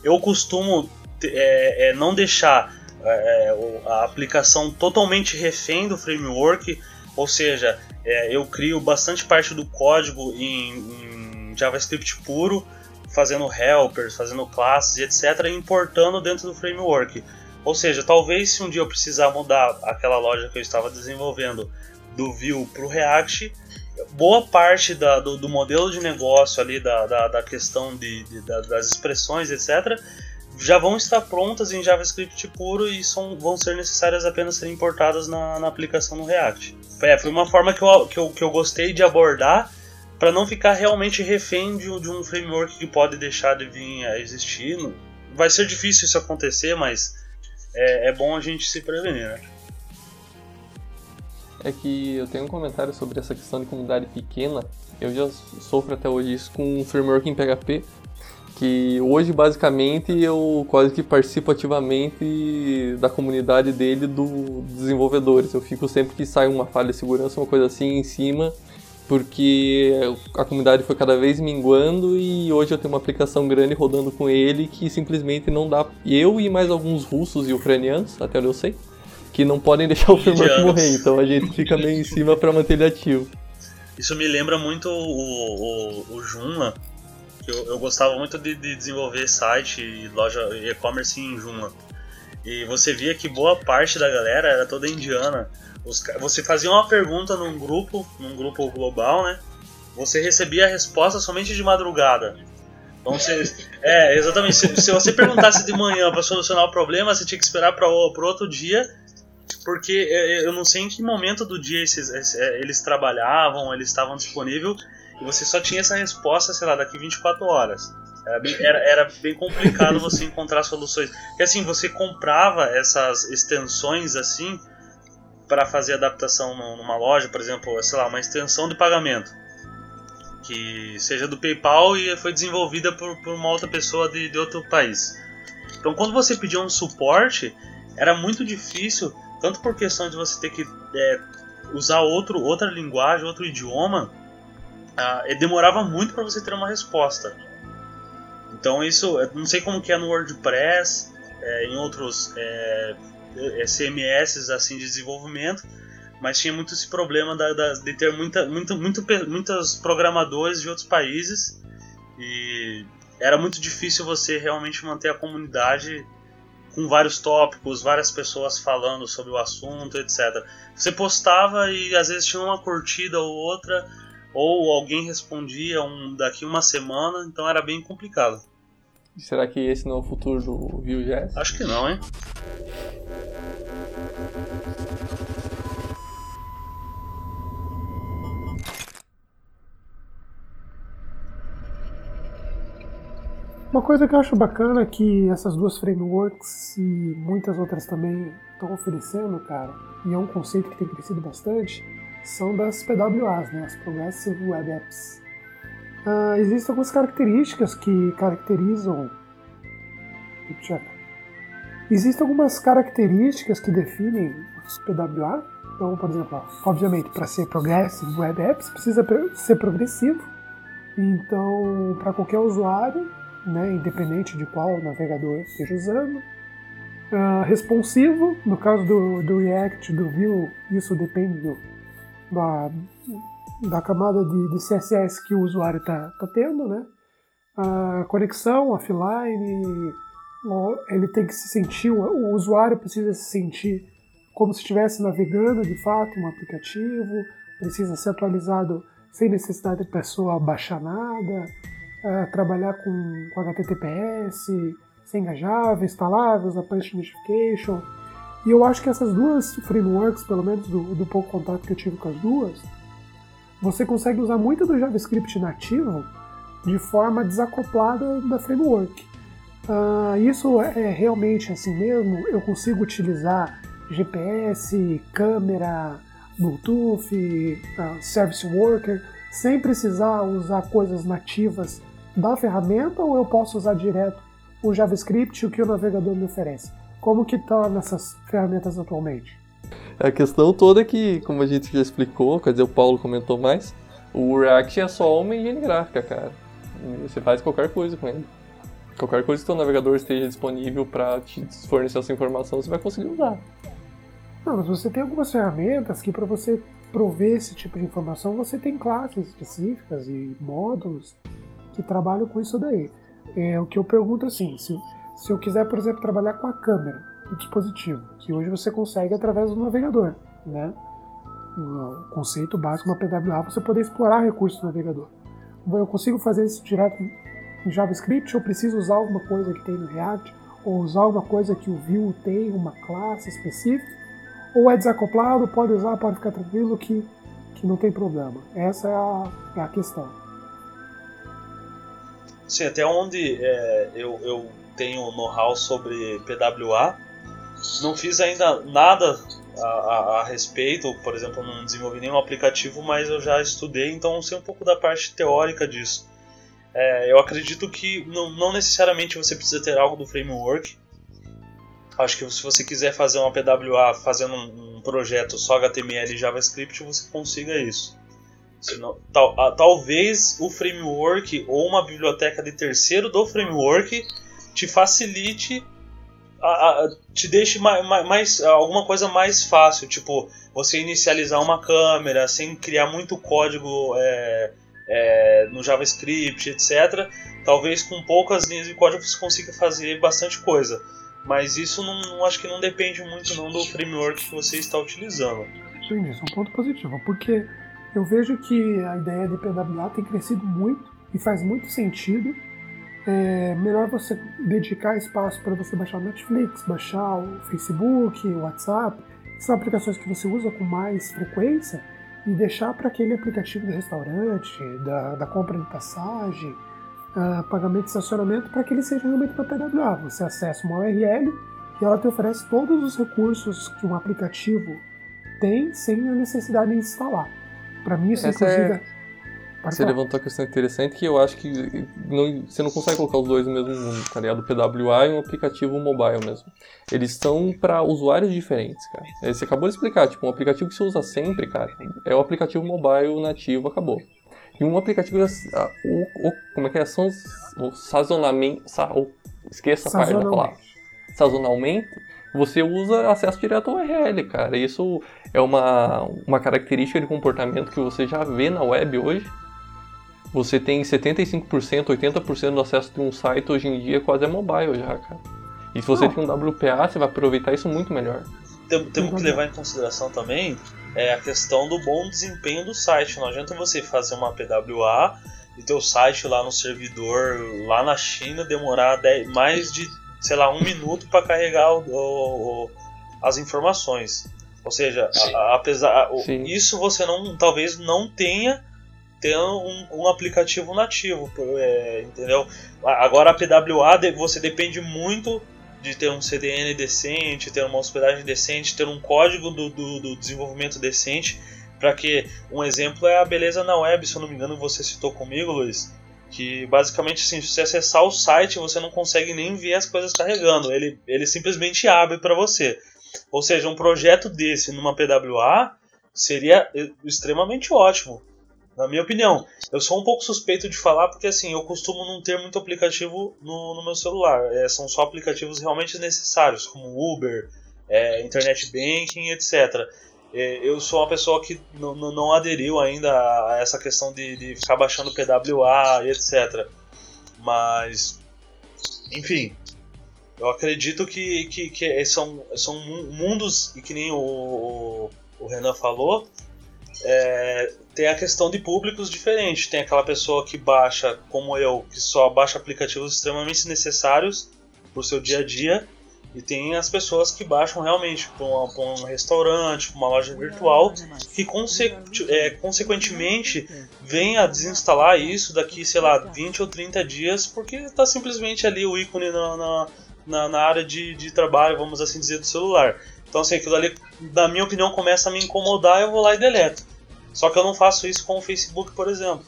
Eu costumo é, é, não deixar é, a aplicação totalmente refém do framework, ou seja, é, eu crio bastante parte do código em, em, JavaScript puro, fazendo helpers, fazendo classes etc., e importando dentro do framework. Ou seja, talvez se um dia eu precisar mudar aquela loja que eu estava desenvolvendo do Vue para o React, boa parte da, do, do, modelo de negócio ali, da, da, da questão de, de, das expressões, etc., já vão estar prontas em JavaScript puro e são, vão ser necessárias apenas serem importadas na, na aplicação no React. É, foi uma forma que eu, que eu, que eu gostei de abordar para não ficar realmente refém de, de, um framework que pode deixar de vir a existir. Vai ser difícil isso acontecer, mas é, é bom a gente se prevenir, né? É que eu tenho um comentário sobre essa questão de comunidade pequena. Eu já sofro até hoje isso com um framework em PHP, que hoje basicamente eu quase que participo ativamente da comunidade dele dos desenvolvedores. Eu fico sempre que sai uma falha de segurança, uma coisa assim em cima, porque a comunidade foi cada vez minguando e hoje eu tenho uma aplicação grande rodando com ele que simplesmente não dá. Eu e mais alguns russos e ucranianos, até onde eu sei, que não podem deixar o framework morrer, então a gente fica meio em cima para manter ele ativo. Isso me lembra muito o, o, o Joomla, eu, eu gostava muito de, de desenvolver site e loja e-commerce em Joomla. E você via que boa parte da galera era toda indiana. Os, você fazia uma pergunta num grupo, num grupo global, né? Você recebia a resposta somente de madrugada. Então você, é, exatamente. Se, se você perguntasse de manhã para solucionar o problema, você tinha que esperar para o outro dia, porque é, é, eu não sei em que momento do dia esses, é, eles trabalhavam, eles estavam disponíveis e você só tinha essa resposta, sei lá, daqui 24 horas. Era bem, era, era bem complicado você encontrar soluções. Porque assim, você comprava essas extensões assim para fazer adaptação numa loja, por exemplo, sei lá, uma extensão de pagamento que seja do PayPal e foi desenvolvida por, por uma outra pessoa de, de outro país. Então, quando você pedia um suporte, era muito difícil, tanto por questão de você ter que é, usar outro, outra linguagem, outro idioma, uh, demorava muito para você ter uma resposta. Então isso, não sei como que é no WordPress, é, em outros é, CMS assim de desenvolvimento, mas tinha muito esse problema da, da, de ter muita, muito, muito, muitos programadores de outros países e era muito difícil você realmente manter a comunidade com vários tópicos, várias pessoas falando sobre o assunto, etc. Você postava e às vezes tinha uma curtida ou outra, ou alguém respondia um, daqui uma semana, então era bem complicado. Será que esse não é o futuro do Vue.js? Acho que não, hein? Uma coisa que eu acho bacana é que essas duas frameworks e muitas outras também estão oferecendo, cara, e é um conceito que tem crescido bastante, são das PWAs, né, as Progressive Web Apps. Uh, existem algumas características que caracterizam. Existem algumas características que definem os PWA. Então, por exemplo, obviamente, para ser Progressive Web Apps precisa ser progressivo. Então, para qualquer usuário, né, independente de qual navegador esteja usando. Uh, responsivo, no caso do, do React, do Vue, isso depende do, da, da camada de, de CSS que o usuário está tá tendo, né? A conexão offline, ele tem que se sentir, o usuário precisa se sentir como se estivesse navegando de fato um aplicativo, precisa ser atualizado sem necessidade da pessoa baixar nada, uh, trabalhar com, com HTTPS, ser engajável, instaláveis, a push notification, e eu acho que essas duas frameworks, pelo menos do, do pouco contato que eu tive com as duas, você consegue usar muito do JavaScript nativo de forma desacoplada da framework. Uh, isso é realmente assim mesmo? Eu consigo utilizar GPS, câmera, Bluetooth, uh, Service Worker, sem precisar usar coisas nativas da ferramenta ou eu posso usar direto o JavaScript o que o navegador me oferece? Como que torna tá essas ferramentas atualmente? A questão toda é que, como a gente já explicou, quer dizer, o Paulo comentou mais, o React é só uma engine gráfica, cara. Você faz qualquer coisa com ele. Qualquer coisa que o navegador esteja disponível para te fornecer essa informação, você vai conseguir usar. Não, mas você tem algumas ferramentas que para você prover esse tipo de informação, você tem classes específicas e módulos que trabalham com isso daí. É, o que eu pergunto assim, se se eu quiser, por exemplo, trabalhar com a câmera, do dispositivo, que hoje você consegue através do navegador, né? O conceito básico uma PWA você poder explorar recursos do navegador. Eu consigo fazer isso direto em JavaScript ou preciso usar alguma coisa que tem no React ou usar alguma coisa que o Vue tem, uma classe específica, ou é desacoplado, pode usar, pode ficar tranquilo que, que não tem problema. Essa é a, é a questão. Sim, até onde é, eu, eu tenho know-how sobre PWA, não fiz ainda nada a, a, a, respeito, por exemplo, não desenvolvi nenhum aplicativo, mas eu já estudei, então sei um pouco da parte teórica disso. É, eu acredito que não, não, necessariamente você precisa ter algo do framework. Acho que se você quiser fazer uma PWA fazendo um, um projeto só HTML e JavaScript, você consiga isso. Senão, tal, a, talvez o framework ou uma biblioteca de terceiro do framework te facilite, a, a, te deixe mais, mais, alguma coisa mais fácil, tipo você inicializar uma câmera sem criar muito código é, é, no JavaScript, etc. Talvez com poucas linhas de código você consiga fazer bastante coisa, mas isso não acho que não depende muito não do framework que você está utilizando. Entendi, isso é um ponto positivo, porque eu vejo que a ideia de PWA tem crescido muito e faz muito sentido. É melhor você dedicar espaço para você baixar o Netflix, baixar o Facebook, o WhatsApp, são aplicações que você usa com mais frequência e deixar para aquele aplicativo de restaurante, da, da compra de passagem, uh, pagamento de estacionamento, para que ele seja realmente uma PWA. Você acessa uma URL e ela te oferece todos os recursos que um aplicativo tem sem a necessidade de instalar. Para mim, isso, Essa inclusive. É... Você falar. levantou uma questão interessante que eu acho que não, você não consegue colocar os dois no mesmo mundo, tá ligado? O PWA e um aplicativo mobile mesmo. Eles são para usuários diferentes, cara. Você acabou de explicar, tipo, um aplicativo que você usa sempre, cara, é o aplicativo mobile nativo, acabou. E um aplicativo, o, o, como é que é? São o sazonamento, sa, esqueça a parte da palavra. Sazonalmente, você usa acesso direto ao URL, cara. Isso é uma, uma característica de comportamento que você já vê na web hoje. Você tem 75%, 80% do acesso de um site hoje em dia quase é mobile já, cara. E se você tem um WPA, você vai aproveitar isso muito melhor. Temos tem que levar em consideração também é a questão do bom desempenho do site. Não adianta você fazer uma PWA e ter o site lá no servidor, lá na China, demorar 10, mais de sei lá, um minuto para carregar o, o, as informações. Ou seja, a, apesar isso você não talvez não tenha ter um, um aplicativo nativo, é, entendeu? Agora a PWA você depende muito de ter um CDN decente, ter uma hospedagem decente, ter um código do, do, do desenvolvimento decente, para que um exemplo é a beleza na web, se eu não me engano você citou comigo, Luiz que basicamente assim, se você acessar o site você não consegue nem ver as coisas carregando, ele, ele simplesmente abre para você. Ou seja, um projeto desse numa PWA seria extremamente ótimo, na minha opinião. Eu sou um pouco suspeito de falar porque assim, eu costumo não ter muito aplicativo no, no meu celular, é, são só aplicativos realmente necessários, como Uber, é, Internet Banking, etc. É, eu sou uma pessoa que não, aderiu ainda a essa questão de, de ficar baixando PWA e etc. Mas, enfim, eu acredito que, que, que são, são mundos, e que nem o, o Renan falou, é, tem a questão de públicos diferentes. Tem aquela pessoa que baixa, como eu, que só baixa aplicativos extremamente necessários para o seu dia a dia, e tem as pessoas que baixam realmente para um restaurante, para uma loja virtual, que conse é, consequentemente vem a desinstalar isso daqui, sei lá, 20 ou 30 dias, porque está simplesmente ali o ícone na, na, na, na área de, de trabalho, vamos assim dizer, do celular. Então, assim, aquilo ali, na minha opinião, começa a me incomodar eu vou lá e deleto. Só que eu não faço isso com o Facebook, por exemplo,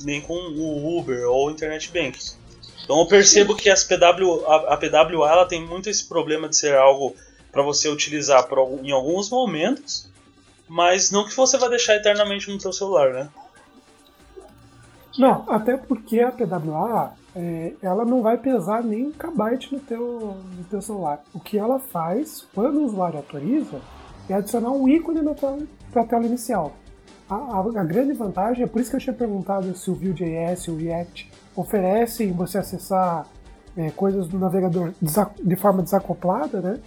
nem com o Uber ou o Internet Banking. Então eu percebo que as PW, a, a PWA ela tem muito esse problema de ser algo para você utilizar por, em alguns momentos, mas não que você vai deixar eternamente no seu celular, né? Não, até porque a PWA é, ela não vai pesar nem um kbyte no teu, no teu celular. O que ela faz, quando o usuário autoriza, é adicionar um ícone na tua, tela inicial. A, a, a, grande vantagem, é por isso que eu tinha perguntado se o Vue.js o React oferecem você acessar é, coisas do navegador de forma desacoplada, né?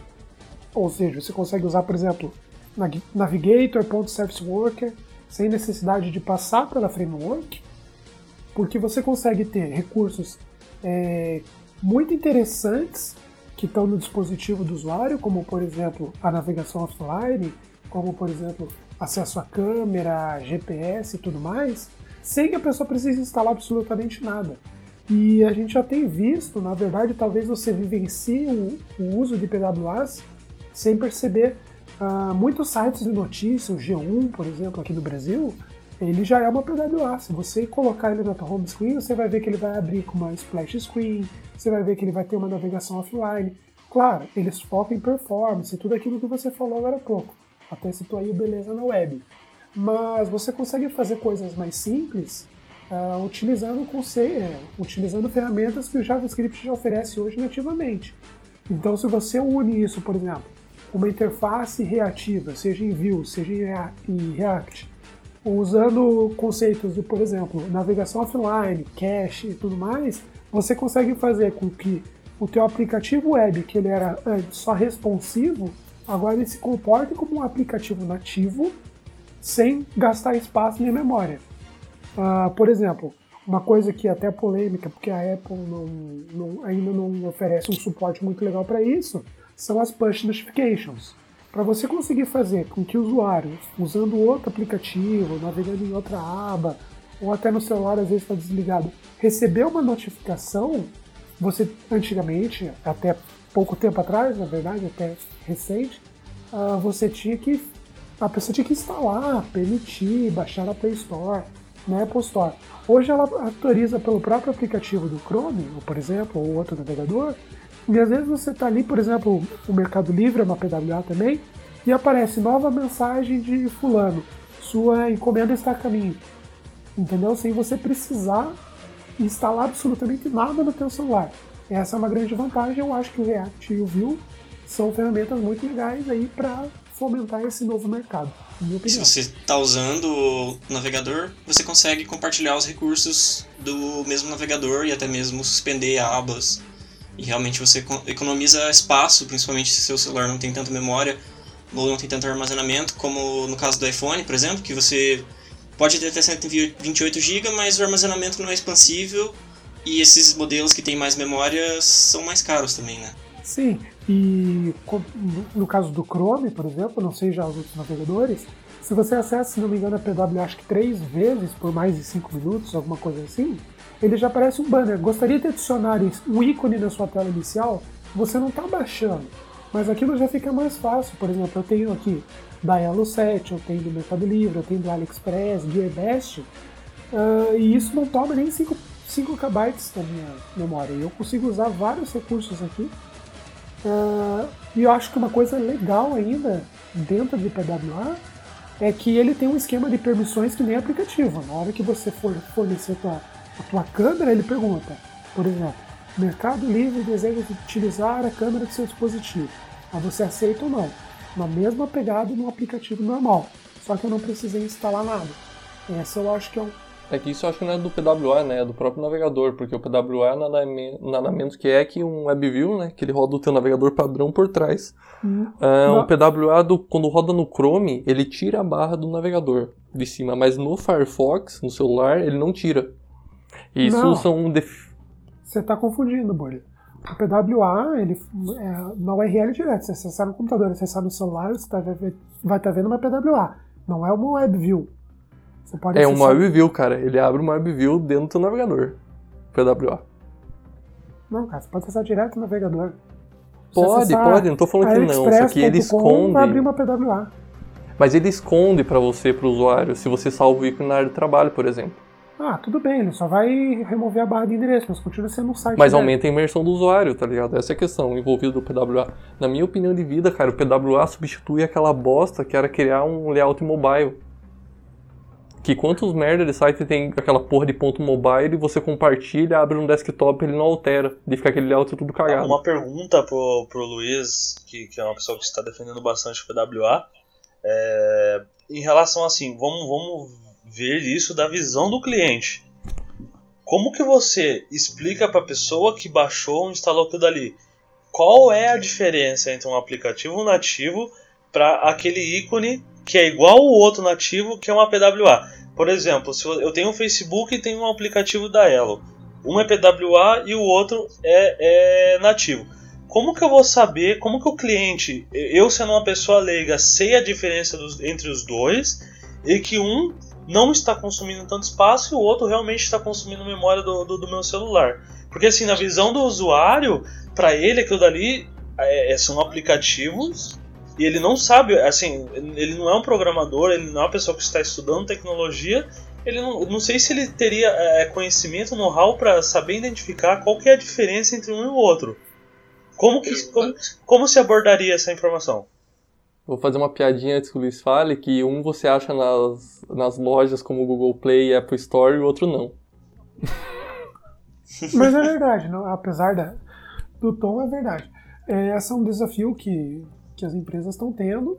Ou seja, você consegue usar, por exemplo, Navigator.ServiceWorker sem necessidade de passar pela framework, porque você consegue ter recursos é, muito interessantes que estão no dispositivo do usuário, como por exemplo a navegação offline, como por exemplo acesso à câmera, GPS e tudo mais, sem que a pessoa precise instalar absolutamente nada. E a gente já tem visto, na verdade, talvez você vivencie o, o uso de PWAs sem perceber. Uh, muitos sites de notícias, o G1, por exemplo, aqui no Brasil, ele já é uma PWA. Se você colocar ele na tua home screen, você vai ver que ele vai abrir com uma splash screen, você vai ver que ele vai ter uma navegação offline. Claro, eles focam em performance, tudo aquilo que você falou agora há pouco. Até citou aí o Beleza na Web. Mas você consegue fazer coisas mais simples uh, utilizando, conceito, é, utilizando ferramentas que o JavaScript já oferece hoje nativamente. Então, se você une isso, por exemplo, uma interface reativa, seja em Vue, seja em React, usando conceitos de, por exemplo, navegação offline, cache e tudo mais, você consegue fazer com que o teu aplicativo web, que ele era antes só responsivo, agora ele se comporte como um aplicativo nativo sem gastar espaço nem memória. Uh, por exemplo, uma coisa que é até polêmica, porque a Apple não, não, ainda não oferece um suporte muito legal para isso, são as push notifications. Para você conseguir fazer com que o usuário, usando outro aplicativo, navegando em outra aba, ou até no celular às vezes está desligado, receber uma notificação, você antigamente, até pouco tempo atrás, na verdade, até recente, uh, você tinha que a pessoa tinha que instalar, permitir, baixar na Play Store na Apple Store. Hoje ela autoriza pelo próprio aplicativo do Chrome, por exemplo, ou outro navegador, e às vezes você está ali, por exemplo, o Mercado Livre é uma PWA também, e aparece nova mensagem de fulano, sua encomenda está a caminho. Entendeu? Sem você precisar instalar absolutamente nada no teu celular. Essa é uma grande vantagem, eu acho que o React e o Vue são ferramentas muito legais aí para fomentar esse novo mercado. Se você está usando o navegador, você consegue compartilhar os recursos do mesmo navegador e até mesmo suspender abas. E realmente você economiza espaço, principalmente se seu celular não tem tanta memória ou não tem tanto armazenamento, como no caso do iPhone, por exemplo, que você pode ter até 128 GB, mas o armazenamento não é expansível e esses modelos que têm mais memória são mais caros também, né? Sim, e no caso do Chrome, por exemplo, não sei já os outros navegadores, se você acessa, se não me engano, a PW acho que três vezes por mais de cinco minutos, alguma coisa assim, ele já aparece um banner. Gostaria de adicionar um ícone na sua tela inicial, você não está baixando, mas aquilo já fica mais fácil. Por exemplo, eu tenho aqui da Yellow 7, eu tenho do Mercado Livre, eu tenho do AliExpress, GearBest, uh, e isso não toma nem 5, 5 KB da minha memória. Eu consigo usar vários recursos aqui Uh, e eu acho que uma coisa legal ainda dentro de PWA é que ele tem um esquema de permissões que nem aplicativo. Na hora que você for fornecer tua, a tua câmera, ele pergunta, por exemplo, Mercado Livre deseja utilizar a câmera do seu dispositivo. Aí você aceita ou não. Na mesma pegada no aplicativo normal. Só que eu não precisei instalar nada. Essa eu acho que é um, é que isso eu acho que não é do PWA, né? É do próprio navegador, porque o PWA nada, é nada menos que é que um WebView, né? Que ele roda o teu navegador padrão por trás. Hum. Uh, o PWA, do, quando roda no Chrome, ele tira a barra do navegador de cima, mas no Firefox, no celular, ele não tira. Isso não. são... Def... Você está confundindo, Bolha. O PWA, ele é na URL direto. Você acessar no computador, acessar no celular, você tá, vai estar tá vendo uma PWA. Não é uma WebView é um WebView, cara. Ele abre uma WebView dentro do navegador. PWA. Não, cara, você pode acessar direto no navegador. pode, pode, não tô falando que não. Só que ele esconde. Vai abrir uma PWA. Mas ele esconde para você, para o usuário, se você salva o ícone na área de trabalho, por exemplo. Ah, tudo bem, ele só vai remover a barra de endereço, mas continua sendo um site. Mas aumenta a imersão do usuário, tá ligado? Essa é a questão envolvida do PWA. Na minha opinião de vida, cara, o PWA substitui aquela bosta que era criar um layout mobile. Que quantos merda de site tem aquela porra de ponto mobile e você compartilha, abre um desktop ele não altera, de ficar aquele layout tudo cagado. Uma pergunta pro, pro Luiz, que, que é uma pessoa que está defendendo bastante o PWA, é, em relação assim, vamos, vamos ver isso da visão do cliente. Como que você explica para a pessoa que baixou, instalou aquilo dali? qual é a diferença entre um aplicativo nativo para aquele ícone que é igual ao outro nativo, que é uma PWA. Por exemplo, se eu tenho um Facebook e tenho um aplicativo da Elo. Um é PWA e o outro é, é nativo. Como que eu vou saber, como que o cliente, eu sendo uma pessoa leiga, sei a diferença dos, entre os dois e que um não está consumindo tanto espaço e o outro realmente está consumindo memória do, do, do meu celular? Porque assim, na visão do usuário, para ele aquilo dali é, é, são aplicativos e ele não sabe, assim, ele não é um programador, ele não é uma pessoa que está estudando tecnologia, ele não, não sei se ele teria é, conhecimento, know-how para saber identificar qual que é a diferença entre um e o outro. Como, que, como, como se abordaria essa informação? Vou fazer uma piadinha antes que o Luiz fale, que um você acha nas, nas lojas como Google Play e Apple Store e o outro não. Mas é verdade, não? apesar da, do tom, é verdade. É, esse é um desafio que que as empresas estão tendo.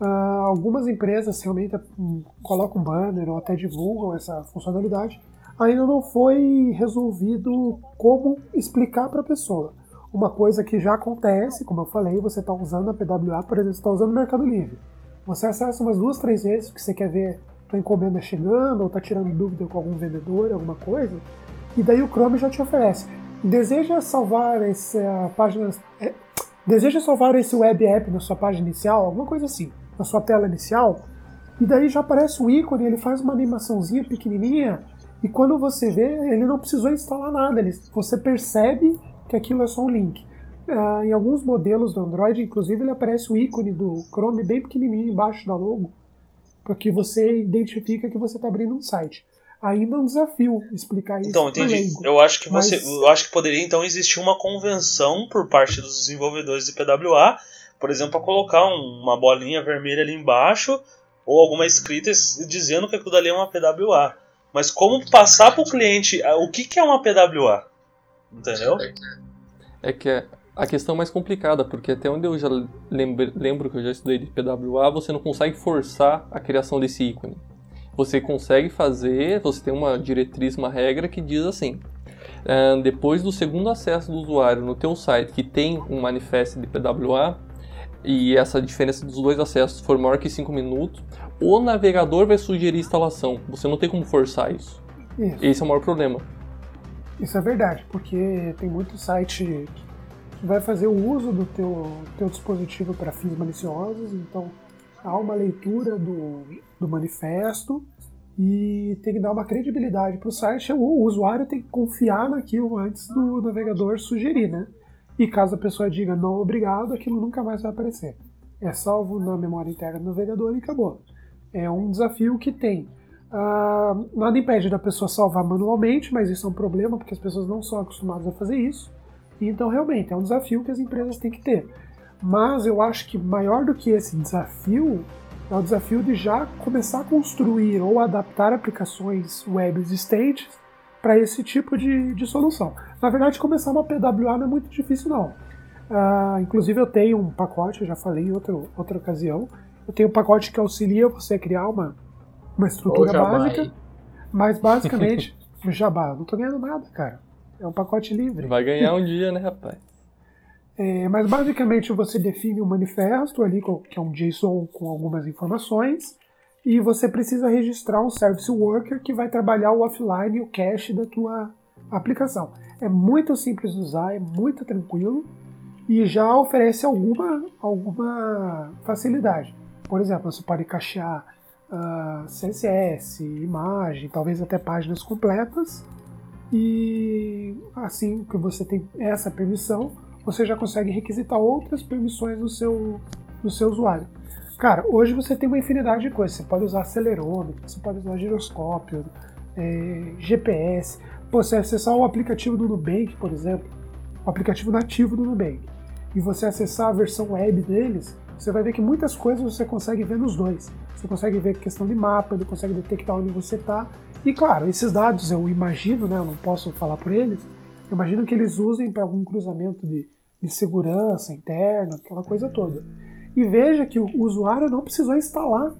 Uh, algumas empresas realmente hum, colocam banner ou até divulgam essa funcionalidade. Ainda não foi resolvido como explicar para a pessoa. Uma coisa que já acontece, como eu falei, você está usando a PWA, por exemplo, você está usando o Mercado Livre. Você acessa umas duas, três vezes que você quer ver a encomenda chegando ou está tirando dúvida com algum vendedor, alguma coisa, e daí o Chrome já te oferece. Deseja salvar essa página, é, Deseja salvar esse web app na sua página inicial, alguma coisa assim, na sua tela inicial, e daí já aparece o ícone, ele faz uma animaçãozinha pequenininha, e quando você vê, ele não precisou instalar nada, ele, você percebe que aquilo é só um link. Uh, em alguns modelos do Android, inclusive, ele aparece o ícone do Chrome bem pequenininho embaixo da logo, para que você identifica que você está abrindo um site ainda é um desafio explicar isso. Então, entendi. Eu acho que você, Mas... eu acho que poderia então existir uma convenção por parte dos desenvolvedores de PWA, por exemplo, para colocar uma bolinha vermelha ali embaixo ou alguma escrita dizendo que aquilo dali é uma PWA. Mas como passar para o cliente o que, que é uma PWA? Entendeu? É que a questão mais complicada, porque até onde eu já lembro, lembro que eu já estudei de PWA, você não consegue forçar a criação desse ícone você consegue fazer, você tem uma diretriz, uma regra que diz assim, uh, depois do segundo acesso do usuário no teu site que tem um manifesto de PWA, e essa diferença dos dois acessos for maior que 5 minutos, o navegador vai sugerir instalação. Você não tem como forçar isso. isso. Esse é o maior problema. Isso é verdade, porque tem muito site que vai fazer o uso do teu, teu dispositivo para fins maliciosos, então há uma leitura do, do manifesto e tem que dar uma credibilidade para o site. O usuário tem que confiar naquilo antes do navegador sugerir, né? E caso a pessoa diga não obrigado, aquilo nunca mais vai aparecer. É salvo na memória interna do navegador e acabou. É um desafio que tem. Uh, nada impede da pessoa salvar manualmente, mas isso é um problema porque as pessoas não são acostumadas a fazer isso. Então, realmente, é um desafio que as empresas têm que ter. Mas eu acho que maior do que esse desafio é o desafio de já começar a construir ou adaptar aplicações web existentes para esse tipo de, de solução. Na verdade, começar uma PWA não é muito difícil, não. Uh, inclusive, eu tenho um pacote, eu já falei em outro, outra ocasião, eu tenho um pacote que auxilia você a criar uma, uma estrutura básica, mas basicamente, jabá, eu não estou ganhando nada, cara. É um pacote livre. Vai ganhar um dia, né, rapaz? É, mas basicamente você define um manifesto ali, que é um JSON com algumas informações, e você precisa registrar um service worker que vai trabalhar o offline e o cache da tua aplicação. É muito simples de usar, é muito tranquilo e já oferece alguma, alguma facilidade. Por exemplo, você pode cachear ah, CSS, imagem, talvez até páginas completas. E assim que você tem essa permissão, você já consegue requisitar outras permissões no seu, no seu usuário. Cara, hoje você tem uma infinidade de coisas. Você pode usar acelerômetro, você pode usar giroscópio, é, GPS. Você acessar o aplicativo do Nubank, por exemplo, o aplicativo nativo do Nubank, e você acessar a versão web deles, você vai ver que muitas coisas você consegue ver nos dois. Você consegue ver questão de mapa, ele consegue detectar onde você está. E claro, esses dados eu imagino, né, eu não posso falar por eles, eu imagino que eles usem para algum cruzamento de, de segurança interna, aquela coisa toda. E veja que o usuário não precisou instalar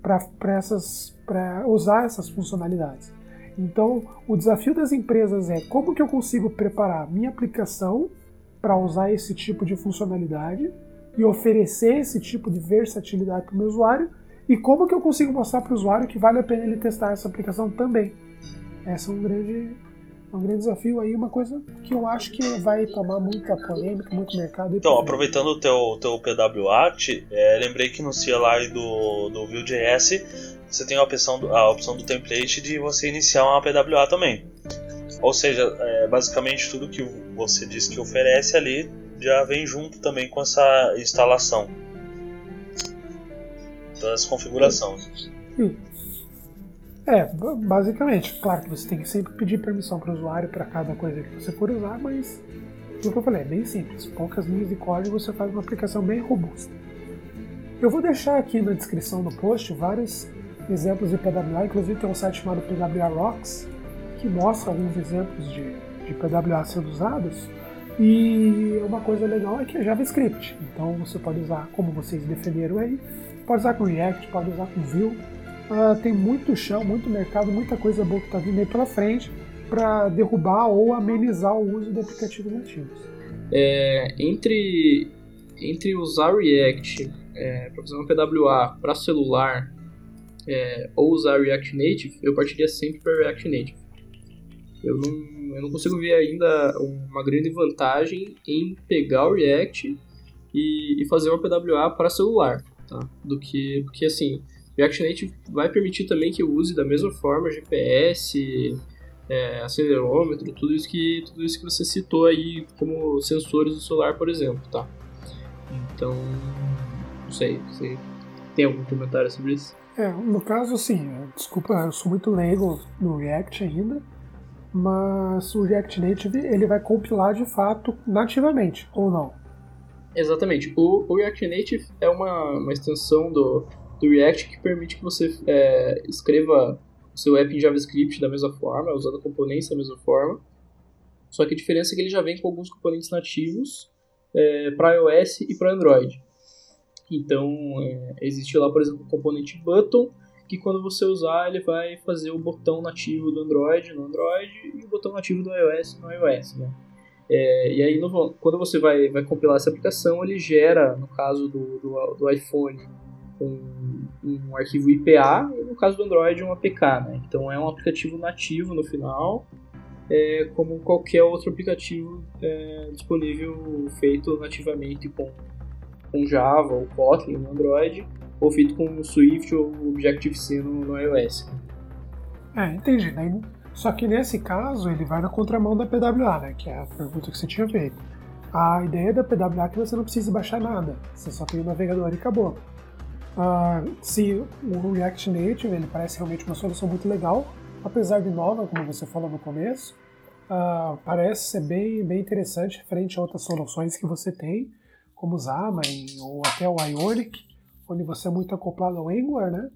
para usar essas funcionalidades. Então, o desafio das empresas é como que eu consigo preparar minha aplicação para usar esse tipo de funcionalidade e oferecer esse tipo de versatilidade para o meu usuário e como que eu consigo mostrar para o usuário que vale a pena ele testar essa aplicação também. Essa é um grande, um grande desafio aí, uma coisa que eu acho que vai tomar muita polêmica, muito mercado. Então, aproveitando o teu, teu PWAct, é, lembrei que no CLI do, do Vue.js você tem a opção, do, a opção do template de você iniciar uma PWA também. Ou seja, é, basicamente tudo que você diz que oferece ali já vem junto também com essa instalação. Todas as configurações. Hum. É, basicamente. Claro que você tem que sempre pedir permissão para o usuário para cada coisa que você for usar, mas o que eu falei, é bem simples. Poucas linhas de código você faz uma aplicação bem robusta. Eu vou deixar aqui na descrição do post vários exemplos de PWA, inclusive tem um site chamado PWA Rocks, que mostra alguns exemplos de, de PWA sendo usados. E uma coisa legal é que é JavaScript, então você pode usar como vocês defenderam aí, pode usar com React, pode usar com Vue. Uh, tem muito chão, muito mercado, muita coisa boa que está vindo aí pela frente para derrubar ou amenizar o uso de aplicativos nativos. É, entre, entre usar React é, para fazer uma PWA para celular é, ou usar React Native, eu partiria sempre para React Native. Eu não, eu não consigo ver ainda uma grande vantagem em pegar o React e, e fazer uma PWA para celular, tá? Do que, porque assim, React Native vai permitir também que eu use da mesma forma GPS, é, acelerômetro, tudo isso que tudo isso que você citou aí como sensores do celular, por exemplo, tá? Então, não sei, você tem algum comentário sobre isso? É, no caso, sim. Desculpa, eu sou muito leigo no React ainda, mas o React Native ele vai compilar de fato nativamente, ou não? Exatamente. O, o React Native é uma, uma extensão do, do React que permite que você é, escreva o seu app em JavaScript da mesma forma, usando componentes da mesma forma. Só que a diferença é que ele já vem com alguns componentes nativos é, para iOS e para Android. Então, é, existe lá, por exemplo, o componente button, que quando você usar, ele vai fazer o botão nativo do Android no Android e o botão nativo do iOS no iOS, né? É, e aí, no, quando você vai, vai compilar essa aplicação, ele gera, no caso do, do, do iPhone, um, um, arquivo IPA e no caso do Android, um APK. Né? Então, é um aplicativo nativo no final, é, como qualquer outro aplicativo é, disponível feito nativamente com com Java ou Kotlin no Android, ou feito com Swift ou Objective-C no, no iOS. É, entendi. Né? Só que nesse caso ele vai na contramão da PWA, né? que é a pergunta que você tinha feito. A ideia da PWA é que você não precisa baixar nada, você só tem o navegador e acabou. Uh, se o React Native ele parece realmente uma solução muito legal, apesar de nova, como você falou no começo, uh, parece ser bem, bem interessante frente a outras soluções que você tem como o Xamarin ou até o Ionic, onde você é muito acoplado ao Angular, né?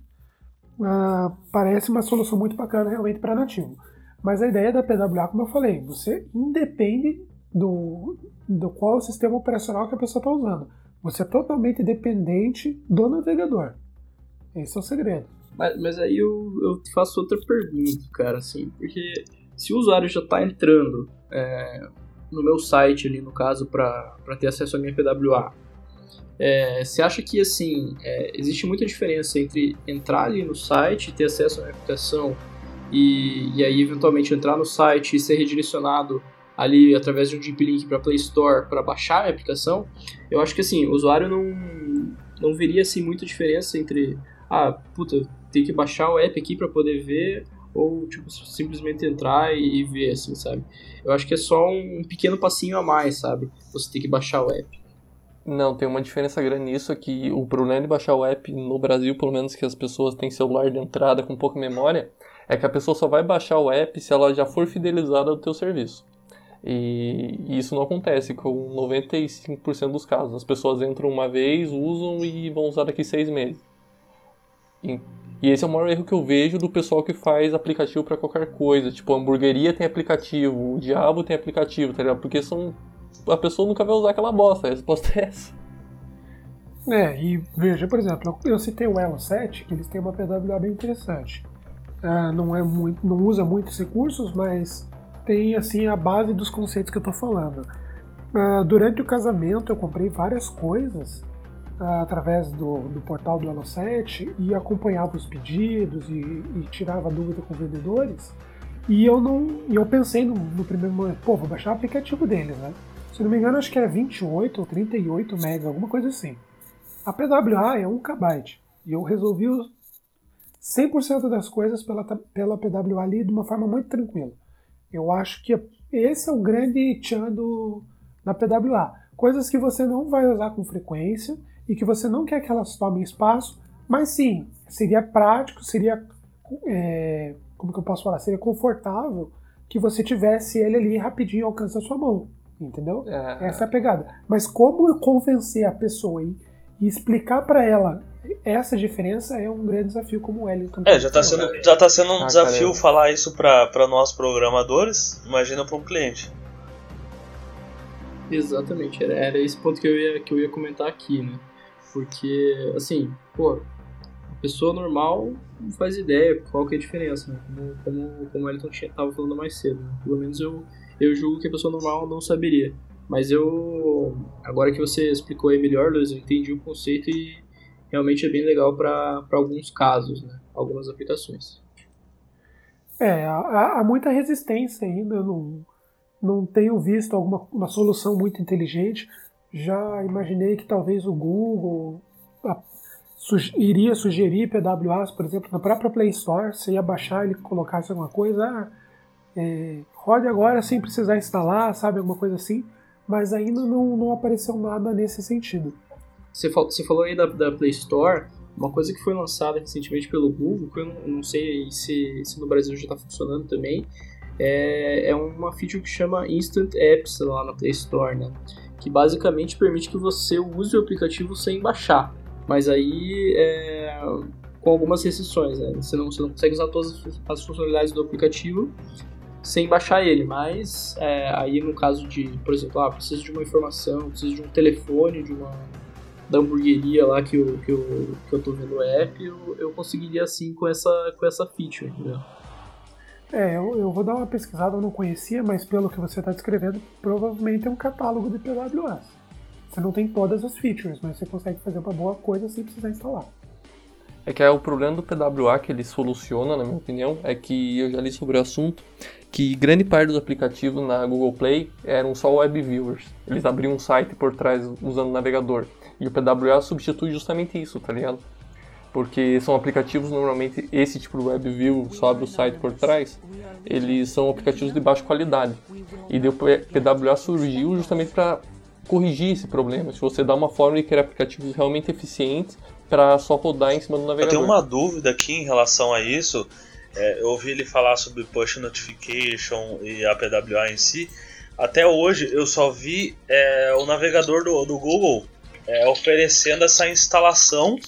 Uh, parece uma solução muito bacana realmente para nativo. Mas a ideia da PWA, como eu falei, você independe do, do qual sistema operacional que a pessoa está usando. Você é totalmente dependente do navegador. Esse é o segredo. Mas, mas aí eu, eu te faço outra pergunta, cara, assim, porque se o usuário já está entrando é, no meu site ali, no caso, para ter acesso à minha PWA. É, você acha que assim é, existe muita diferença entre entrar ali no site, ter acesso à minha aplicação e, e aí eventualmente entrar no site e ser redirecionado ali através de um deep link para Play Store para baixar a minha aplicação? Eu acho que assim o usuário não não veria assim muita diferença entre ah puta tem que baixar o app aqui para poder ver ou tipo simplesmente entrar e ver assim, sabe? Eu acho que é só um pequeno passinho a mais, sabe? Você tem que baixar o app. Não, tem uma diferença grande nisso, é que o problema de baixar o app no Brasil, pelo menos que as pessoas têm celular de entrada com pouca memória, é que a pessoa só vai baixar o app se ela já for fidelizada ao teu serviço. E isso não acontece com 95% dos casos. As pessoas entram uma vez, usam e vão usar daqui seis meses. E esse é o maior erro que eu vejo do pessoal que faz aplicativo para qualquer coisa. Tipo, a hamburgueria tem aplicativo, o diabo tem aplicativo, tá ligado? Porque são. A pessoa nunca vai usar aquela bosta, a resposta é essa. É, e veja, por exemplo, eu citei o Elo 7, que eles têm uma PWA bem interessante. Uh, não, é muito, não usa muitos recursos, mas tem assim a base dos conceitos que eu estou falando. Uh, durante o casamento eu comprei várias coisas uh, através do, do portal do Elo7 e acompanhava os pedidos e, e, tirava dúvida com vendedores. E eu não, eu pensei no, no, primeiro momento, pô, vou baixar o aplicativo deles, né? Se não me engano, acho que era 28 ou 38 MB, alguma coisa assim. A PWA é 1 KB. E eu resolvi 100% das coisas pela, pela PWA ali de uma forma muito tranquila. Eu acho que esse é o grande tchan do, da PWA. Coisas que você não vai usar com frequência e que você não quer que elas tomem espaço, mas sim, seria prático, seria. É, como que eu posso falar? Seria confortável que você tivesse ele ali rapidinho ao alcance da sua mão. Entendeu? É... Essa é a pegada. Mas como convencer a pessoa e, e explicar para ela essa diferença é um grande desafio como o Wellington. É, já está sendo, já tá sendo um ah, desafio cara, falar isso para nós programadores, imagina para um cliente. Exatamente, era, era esse ponto que eu, ia, que eu ia comentar aqui, né? Porque, assim, pô, a pessoa normal não faz ideia qual que é a diferença, né? Como, como, como o Elton estava falando mais cedo. Né? Pelo menos eu, eu julgo que a pessoa normal não saberia. Mas eu, agora que você explicou aí melhor, Luiz, eu entendi o conceito e realmente é bem legal para alguns casos, né? Algumas aplicações. É, há, há muita resistência ainda, não, não tenho visto alguma uma solução muito inteligente. Já imaginei que talvez o Google a, su, iria sugerir PWAs, por exemplo, na própria Play Store, você ia baixar e colocasse alguma coisa, ah, é, rode agora sem precisar instalar, sabe, alguma coisa assim, mas ainda não, não apareceu nada nesse sentido. Você falou, você falou aí da, da Play Store, uma coisa que foi lançada recentemente pelo Google, que eu não, não sei se, se no Brasil já está funcionando também, é, é uma feature que chama Instant Apps lá na Play Store, né? Que basicamente permite que você use o aplicativo sem baixar. Mas aí é, com algumas restrições, né? Você não, você não consegue usar todas as funcionalidades do aplicativo sem baixar ele, mas é, aí no caso de, por exemplo, ah, preciso de uma informação, preciso de um telefone de uma da hamburgueria lá que eu, que eu, que eu tô vendo o app, eu, eu conseguiria assim com essa, com essa feature, entendeu? É, eu, eu vou dar uma pesquisada, eu não conhecia, mas pelo que você está descrevendo, provavelmente é um catálogo de PWAs. Você não tem todas as features, mas você consegue fazer uma boa coisa sem precisar instalar. É que é o problema do PWA que ele soluciona, na minha opinião, é que eu já li sobre o assunto, que grande parte dos aplicativos na Google Play eram só web viewers. Eles abriam um site por trás usando o navegador. E o PWA substitui justamente isso, tá ligado? porque são aplicativos normalmente esse tipo de WebView só abre o site por trás, eles são aplicativos de baixa qualidade. E o PWA surgiu justamente para corrigir esse problema. Se você dá uma forma de criar aplicativos realmente eficientes para só rodar em cima do navegador. Eu tenho uma dúvida aqui em relação a isso. É, eu ouvi ele falar sobre push notification e a PWA em si. Até hoje eu só vi é, o navegador do, do Google é, oferecendo essa instalação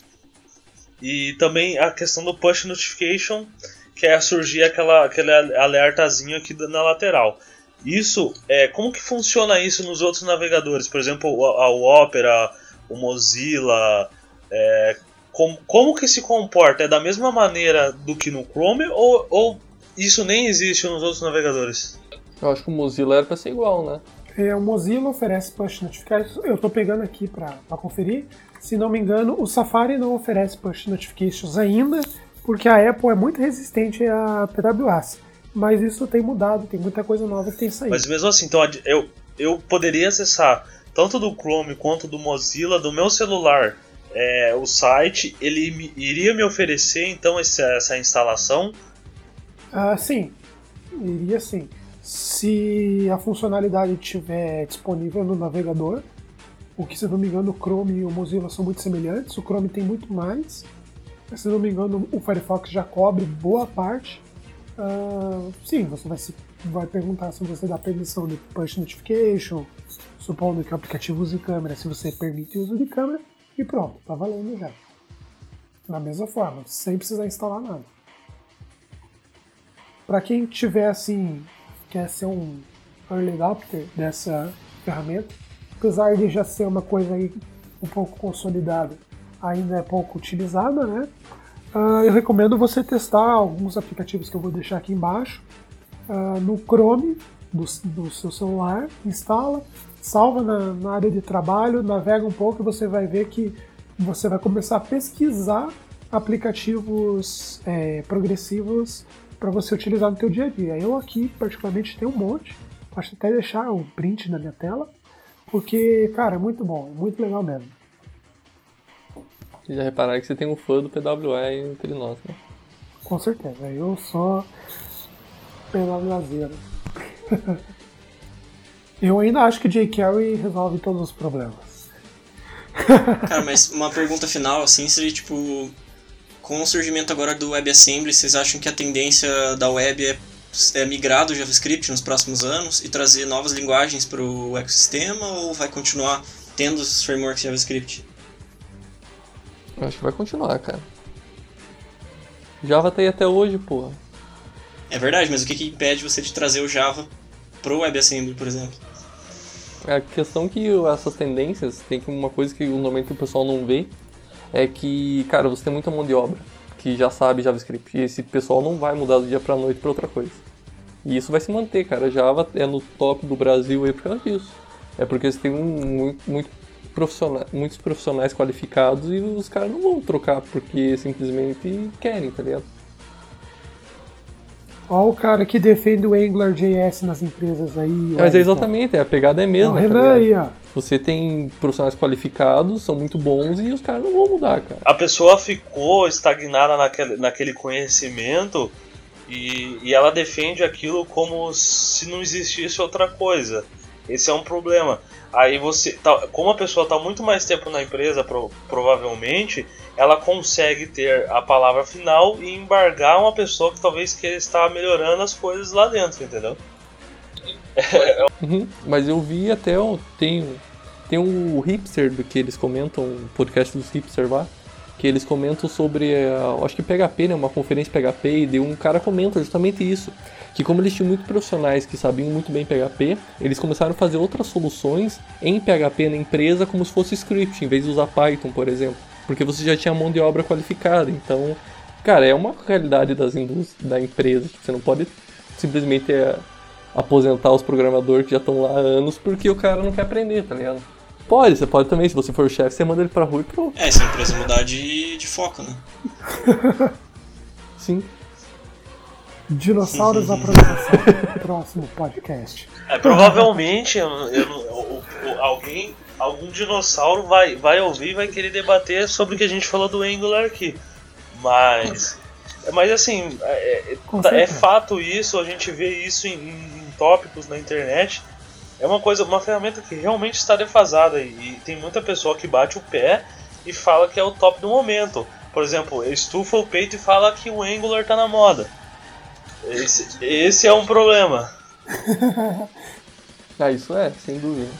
e também a questão do push notification, que é surgir aquela, aquele alertazinho aqui na lateral. Isso, é, como que funciona isso nos outros navegadores? Por exemplo, a, Opera, o Mozilla, é, com, como que se comporta? É da mesma maneira do que no Chrome ou, ou isso nem existe nos outros navegadores? Eu acho que o Mozilla era para ser igual, né? É, o Mozilla oferece push notifications. Eu estou pegando aqui para conferir. Se não me engano, o Safari não oferece push notifications ainda, porque a Apple é muito resistente a PWAs. Mas isso tem mudado, tem muita coisa nova que tem saído. Mas mesmo assim, então eu, eu poderia acessar tanto do Chrome quanto do Mozilla do meu celular é, o site, ele me, iria me oferecer então esse, essa instalação? Ah, sim, iria sim. Se a funcionalidade estiver disponível no navegador, o que, se não me engano, o Chrome e o Mozilla são muito semelhantes. O Chrome tem muito mais. Se não me engano, o Firefox já cobre boa parte. Uh, sim, você vai, se, vai perguntar se você dá permissão de push notification, supondo que o aplicativo use câmera, se você permite o uso de câmera, e pronto, tá valendo já. Da mesma forma, sem precisar instalar nada. Para quem tiver assim, quer ser um early adopter dessa ferramenta, apesar de já ser uma coisa aí um pouco consolidada, ainda é pouco utilizada, né? Uh, eu recomendo você testar alguns aplicativos que eu vou deixar aqui embaixo uh, no Chrome do, do, seu celular, instala. Salva na, na área de trabalho, navega um pouco e você vai ver que você vai começar a pesquisar aplicativos é, progressivos para você utilizar no teu dia a dia. Eu aqui, particularmente, tenho um monte. Posso até deixar o um print na minha tela, porque, cara, é muito bom, é muito legal mesmo. Já repararam que você tem um fã do PWA entre nós, né? Com certeza, eu sou PWAzeiro. eu ainda acho que J. Carey resolve todos os problemas. Cara, mas uma pergunta final, assim, seria tipo com o surgimento agora do WebAssembly, vocês acham que a tendência da web é, é migrar do JavaScript nos próximos anos e trazer novas linguagens para o ecossistema ou vai continuar tendo os frameworks JavaScript? Eu acho que vai continuar, cara. Java tá aí até hoje, porra. É verdade, mas o que, que impede você de trazer o Java pro WebAssembly, por exemplo? A questão que essas tendências tem uma coisa que normalmente o pessoal não vê é que, cara, você tem muita mão de obra que já sabe JavaScript. E esse pessoal não vai mudar do dia pra noite pra outra coisa. E isso vai se manter, cara. Java é no top do Brasil aí por causa disso. É porque tem um, muito, muito muitos profissionais qualificados e os caras não vão trocar porque simplesmente querem, tá ligado? Olha o cara que defende o AngularJS nas empresas aí. Mas é exatamente, a pegada é a mesma. É o tá aí, ó. Você tem profissionais qualificados, são muito bons e os caras não vão mudar, cara. A pessoa ficou estagnada naquele, naquele conhecimento e, e ela defende aquilo como se não existisse outra coisa. Esse é um problema. Aí você, tá, como a pessoa está muito mais tempo na empresa, pro, provavelmente, ela consegue ter a palavra final e embargar uma pessoa que talvez queira estar melhorando as coisas lá dentro, entendeu? Uhum, mas eu vi até tem tem um hipster do que eles comentam, um podcast dos hipsters lá, que eles comentam sobre, acho que PHP, né, uma conferência PHP, e um cara comenta justamente isso que como eles tinham muitos profissionais que sabiam muito bem PHP, eles começaram a fazer outras soluções em PHP na empresa como se fosse script, em vez de usar Python, por exemplo, porque você já tinha mão de obra qualificada. Então, cara, é uma realidade das da empresa. Você não pode simplesmente é, aposentar os programadores que já estão lá há anos porque o cara não quer aprender, tá ligado? Pode, você pode também, se você for o chefe, você manda ele pra rua e pronto. É, se a empresa mudar de, de foco, né? Sim. Dinossauros da programação. Próximo podcast. É, provavelmente eu, eu, eu, alguém, algum dinossauro vai, vai ouvir e vai querer debater sobre o que a gente falou do Angular aqui. Mas. Mas assim, é, é, é fato isso, a gente vê isso em, em, tópicos na internet. É uma coisa, uma ferramenta que realmente está defasada e, e tem muita pessoa que bate o pé e fala que é o top do momento. Por exemplo, estufa o peito e fala que o Angular está na moda. Esse, esse é um problema. ah, isso é, sem dúvida.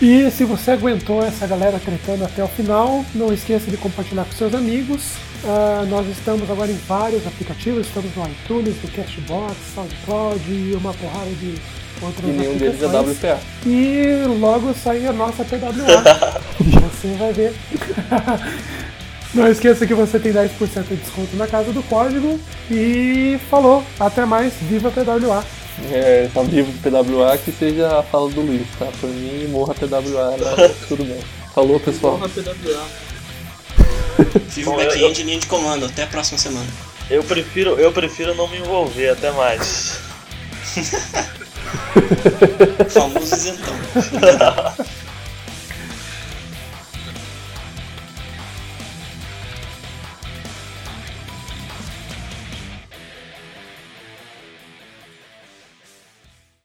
E se você aguentou essa galera tretando até o final, não esqueça de compartilhar com seus amigos. Uh, nós estamos agora em vários aplicativos, estamos no iTunes, no Cashbox, SoundCloud e uma porrada de outras e nenhum deles é WPA. E logo sai a nossa PWA. você vai ver. Não esqueça que você tem 10% de desconto na casa do código. E falou, até mais, viva PWA! É, só viva PWA que seja a fala do Luiz, tá? Por mim, morra PWA, né? tudo bem. Falou, pessoal. Morra PWA. Viva o back-end e linha de comando, até a próxima semana. Eu prefiro, eu prefiro não me envolver, até mais. Famoso isentão.